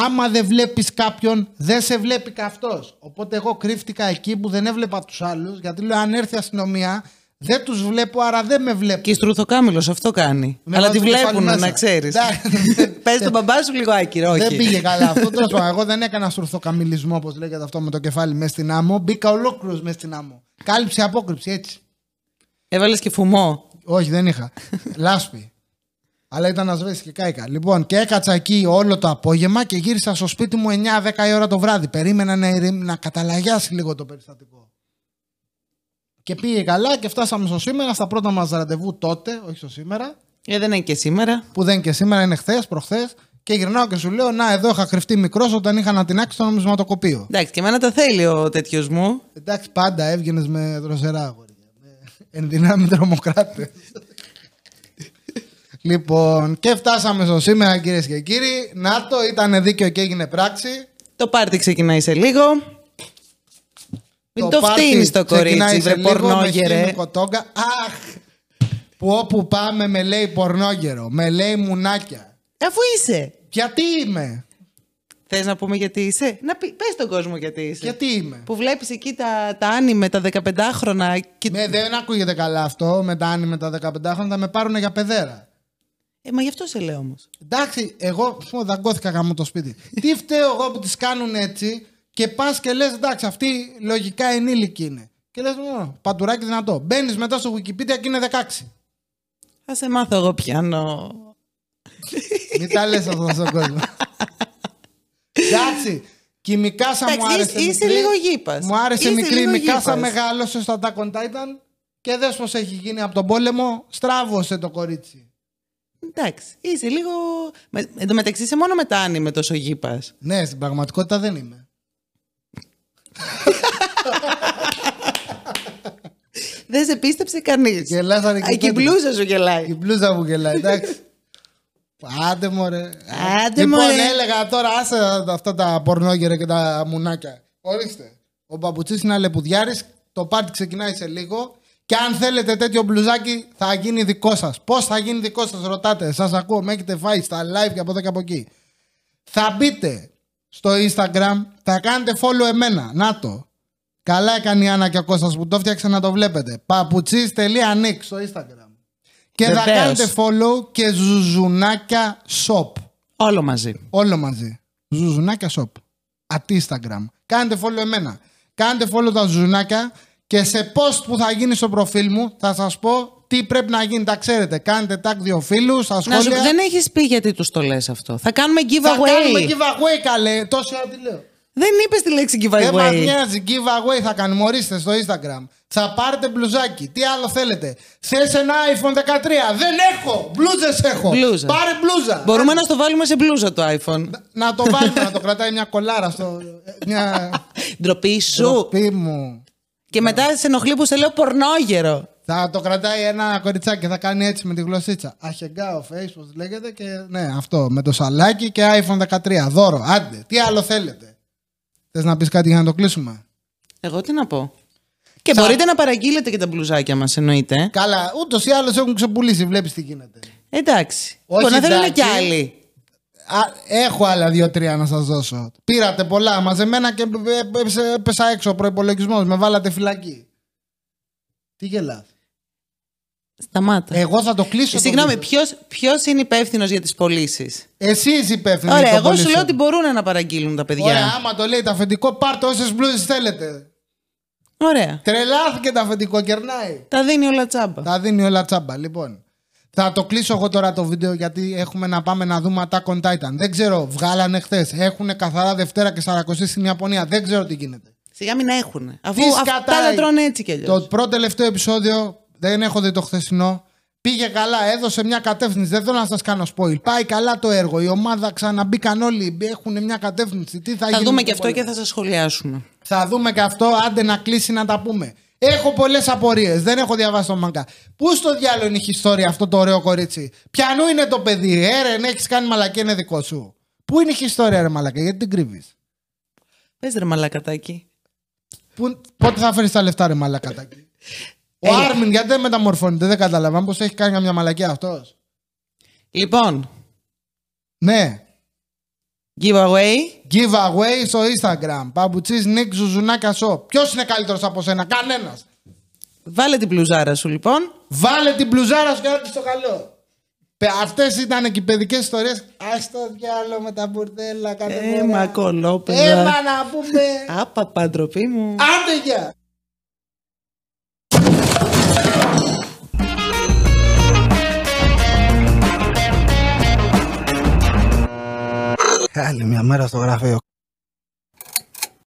Άμα δεν βλέπεις κάποιον, δεν σε βλέπει και αυτός. Οπότε εγώ κρύφτηκα εκεί που δεν έβλεπα τους άλλους, γιατί λέω αν έρθει η αστυνομία, δεν τους βλέπω, άρα δεν με βλέπει. Και η Στρουθοκάμιλος αυτό κάνει. Με Αλλά βάζει τη το κεφάλι βλέπουν, μέσα. να ξέρεις. Εντάξει. Πες τον μπαμπά σου λίγο άκυρο, όχι. Δεν πήγε καλά αυτό. Τέλος πάντων, εγώ δεν έκανα στουρθοκαμιλισμό, όπως λέγεται αυτό, με το κεφάλι μέσα στην άμμο. Μπήκα ολόκληρος μέσα στην άμμο. Κάλυψη, απόκρυψη, έτσι. Έβαλες και φουμό. Όχι, δεν είχα. Λάσπη. Αλλά ήταν ασβέστη και κάηκα. Λοιπόν, και έκατσα εκεί όλο το απόγευμα και γύρισα στο σπίτι μου 9-10 η ώρα το βράδυ. Περίμενα να, ηρεμ- να καταλαγιάσει λίγο το περιστατικό. Και πήγε καλά και φτάσαμε στο σήμερα, στα πρώτα μας ραντεβού τότε, όχι στο σήμερα, Ε, δεν είναι και σήμερα. που δεν είναι και σήμερα, είναι χθες, προχθές. Και γυρνάω και σου λέω: Να, εδώ είχα κρυφτεί μικρός όταν είχα να την άξει στο νομισματοκοπείο. Εντάξει, και εμένα τα θέλει ο τέτοιος μου. Εντάξει, πάντα έβγαινες με δροσερά αγόρια. Με Ενδυνάμει τρομοκράτες. Λοιπόν, και φτάσαμε στο σήμερα κυρίες και κύριοι. Να το, ήταν δίκαιο και έγινε πράξη. Το πάρτι ξεκινάει σε λίγο. Μην το, πάρτι φτύνεις το ξεκινάει κορίτσι, σε βρε λίγο με πορνόγερε. χίμικο τόγκα. Αχ! Που όπου πάμε με λέει πορνόγερο, με λέει μουνάκια. Αφού είσαι. Γιατί είμαι, Θες να πούμε γιατί είσαι; Να πει, πες τον κόσμο γιατί είσαι. γιατί είμαι; Που βλέπεις εκεί τα, τα άνιμε, τα 15χρονα. Και... Με, δεν ακούγεται καλά αυτό με τα άνη με τα 15 χρόνια, θα με πάρουν για παιδέρα. Ε, μα γι' αυτό σε λέω όμως. Εντάξει, εγώ πω, δαγκώθηκα γάμο το σπίτι. Τι φταίω εγώ που τις κάνουν έτσι και πας και λες: Εντάξει, αυτή λογικά ενήλικη είναι. Και λες: Παντουράκι δυνατό. Μπαίνεις μετά στο Wikipedia και είναι 16. Θα σε μάθω εγώ πιάνω. Μην τα λες αυτό στον κόσμο. Εντάξει. Και η Μικάσα μου Εντάξει, άρεσε. είσαι- είσαι μικρή. λίγο γήπας. Μου άρεσε Είσαι μικρή. Η λίγο Μικάσα γήπας. μεγάλωσε στο Attack on Titan και δες πως έχει γίνει από τον πόλεμο. Στράβωσε το κορίτσι. Εντάξει, είσαι λίγο. Με, εν τω μεταξύ είσαι μόνο με τα άνιμε τόσο γήπας. Ναι, στην πραγματικότητα δεν είμαι. Δεν σε πίστεψε κανείς. Γελάσανε και Και η τότε. μπλούζα σου γελάει. Η μπλούζα μου γελάει, εντάξει. Άντε μωρέ. Άντε, λοιπόν, μωρέ. έλεγα τώρα, άσε αυτά τα πορνόγερα και τα μουνάκια. Ορίστε. Ο Μπαμπουτσής είναι αλεπουδιάρης, το πάρτι ξεκινάει σε λίγο. Και αν θέλετε τέτοιο μπλουζάκι θα γίνει δικό σας. Πώς θα γίνει δικό σας ρωτάτε. Σας ακούω, με έχετε φάει στα live και από εδώ και από εκεί. Θα μπείτε στο Instagram, θα κάνετε follow εμένα. Να το. Καλά έκανε η Άννα και ο Κώστας που το φτιάξε να το βλέπετε. Παπουτσής.nick στο Instagram. Και θα Βεβαίως. κάνετε follow και ζουζουνάκια shop. Όλο μαζί. Όλο μαζί. Ζουζουνάκια shop. At Instagram. Κάντε follow εμένα. Κάντε follow τα ζουζουνάκια και σε post που θα γίνει στο προφίλ μου θα σας πω τι πρέπει να γίνει. Τα ξέρετε. Κάντε tag δύο φίλους στα Να σου, σχόλια. δεν έχεις πει γιατί τους το λες αυτό. Θα κάνουμε Θα giveaway. κάνουμε giveaway καλέ. Τόση ώρα τι λέω. Δεν είπες τη λέξη Δεν μας giveaway. νοιάζει. Giveaway θα κάνουμε. Ορίστε στο Instagram. Θα πάρετε μπλουζάκι. Τι άλλο θέλετε. Θες ένα iPhone 13. Δεν έχω. Μπλούζες έχω. Μπλούζα. Πάρε μπλούζα. Μπορούμε να στο βάλουμε σε μπλούζα το iPhone. Να το βάλουμε, να το κρατάει μια κολάρα στο. Μια. Ντροπή σου. Ντροπή μου. Και μετά σε ενοχλεί που σε λέω πορνόγερο. Θα το κρατάει ένα κοριτσάκι και θα κάνει έτσι με τη γλωσσίτσα. Αχεγκάο face, πώ λέγεται. Και ναι, αυτό. Με το σαλάκι και iPhone 13. Δώρο. Άντε. Τι άλλο θέλετε. Θες να πεις κάτι για να το κλείσουμε; Εγώ τι να πω. Και Θα- μπορείτε να παραγγείλετε και τα μπλουζάκια μας, εννοείται. Καλά, ούτως ή άλλως έχουν ξεπουλήσει. Βλέπεις τι γίνεται. Εντάξει. Όχι, Μπορεί να θέλουν εντάξει. κι άλλοι. Α, έχω άλλα δύο-τρία να σας δώσω. Πήρατε πολλά μαζεμένα και ε, έπεσε- έπεσα έξω ο προπολογισμό. Με βάλατε φυλακή. Τι γελάς. Σταμάτα. Εγώ θα το κλείσω. Ε, το Συγγνώμη, βίντεο. ποιος, ποιος είναι υπεύθυνος για τις πωλήσεις; Εσύ είσαι υπεύθυνη. Ωραία, για το εγώ σου πωλήσιο. λέω ότι μπορούν να παραγγείλουν τα παιδιά. Ωραία, άμα το λέει το αφεντικό, πάρτε όσες μπλούζες θέλετε. Ωραία. Τρελάθηκε το αφεντικό, κερνάει. Τα δίνει όλα τσάμπα. Τα δίνει όλα τσάμπα, λοιπόν. Θα το κλείσω εγώ τώρα το βίντεο γιατί έχουμε να πάμε να δούμε Attack on Titan. Δεν ξέρω, βγάλανε χθες. Έχουν καθαρά Δευτέρα και Σαρακοστή στην Ιαπωνία. Δεν ξέρω τι γίνεται. Σιγά μην έχουν. Αφού Τις αυτά σκατάει. τα τρώνε έτσι κι αλλιώς. Το πρώτο τελευταίο επεισόδιο δεν έχω δει το χθεσινό. Πήγε καλά, έδωσε μια κατεύθυνση. Δεν θέλω να σας κάνω spoil. Πάει καλά το έργο. Η ομάδα ξαναμπήκαν όλοι. Έχουν μια κατεύθυνση. Τι θα, Θα γίνει δούμε με και το αυτό και πόλεμο. θα σας σχολιάσουμε. Θα δούμε και αυτό, άντε να κλείσει να τα πούμε. Έχω πολλές απορίες. Δεν έχω διαβάσει το μαγκά. Πού στο διάλογο είναι η ιστορία αυτό το ωραίο κορίτσι; Πιανού είναι το παιδί. Έρεν, έχεις κάνει μαλακή, είναι δικό σου. Πού είναι η ιστορία, ρε μαλακά, γιατί την κρύβεις; Πες ρε μαλακατάκι. Πότε θα φέρεις τα λεφτά, ρε μαλακατάκι; Ο Έλα. Άρμιν, γιατί δεν μεταμορφώνεται, δεν καταλαβαίνω πώς έχει κάνει μια μαλακή αυτός. Λοιπόν, Ναι. Giveaway. Giveaway στο Instagram. Παμπουτσή Νίκ Ζουζουνάκια Shop. Ποιος είναι καλύτερος από σένα, κανένας. Βάλε την πλουζάρα σου λοιπόν. Βάλε την μπλουζάρα σου και άντε στο καλό. Αυτές ήταν και οι παιδικές ιστορίες. Α το διάλογο με τα μπουρδέλα, κάθε Ε, φορά. μα κολόπεδα. Έμα να πούμε. Άπα παντροπή μου. Άντε γεια. Άλλη μια μέρα στο γραφείο.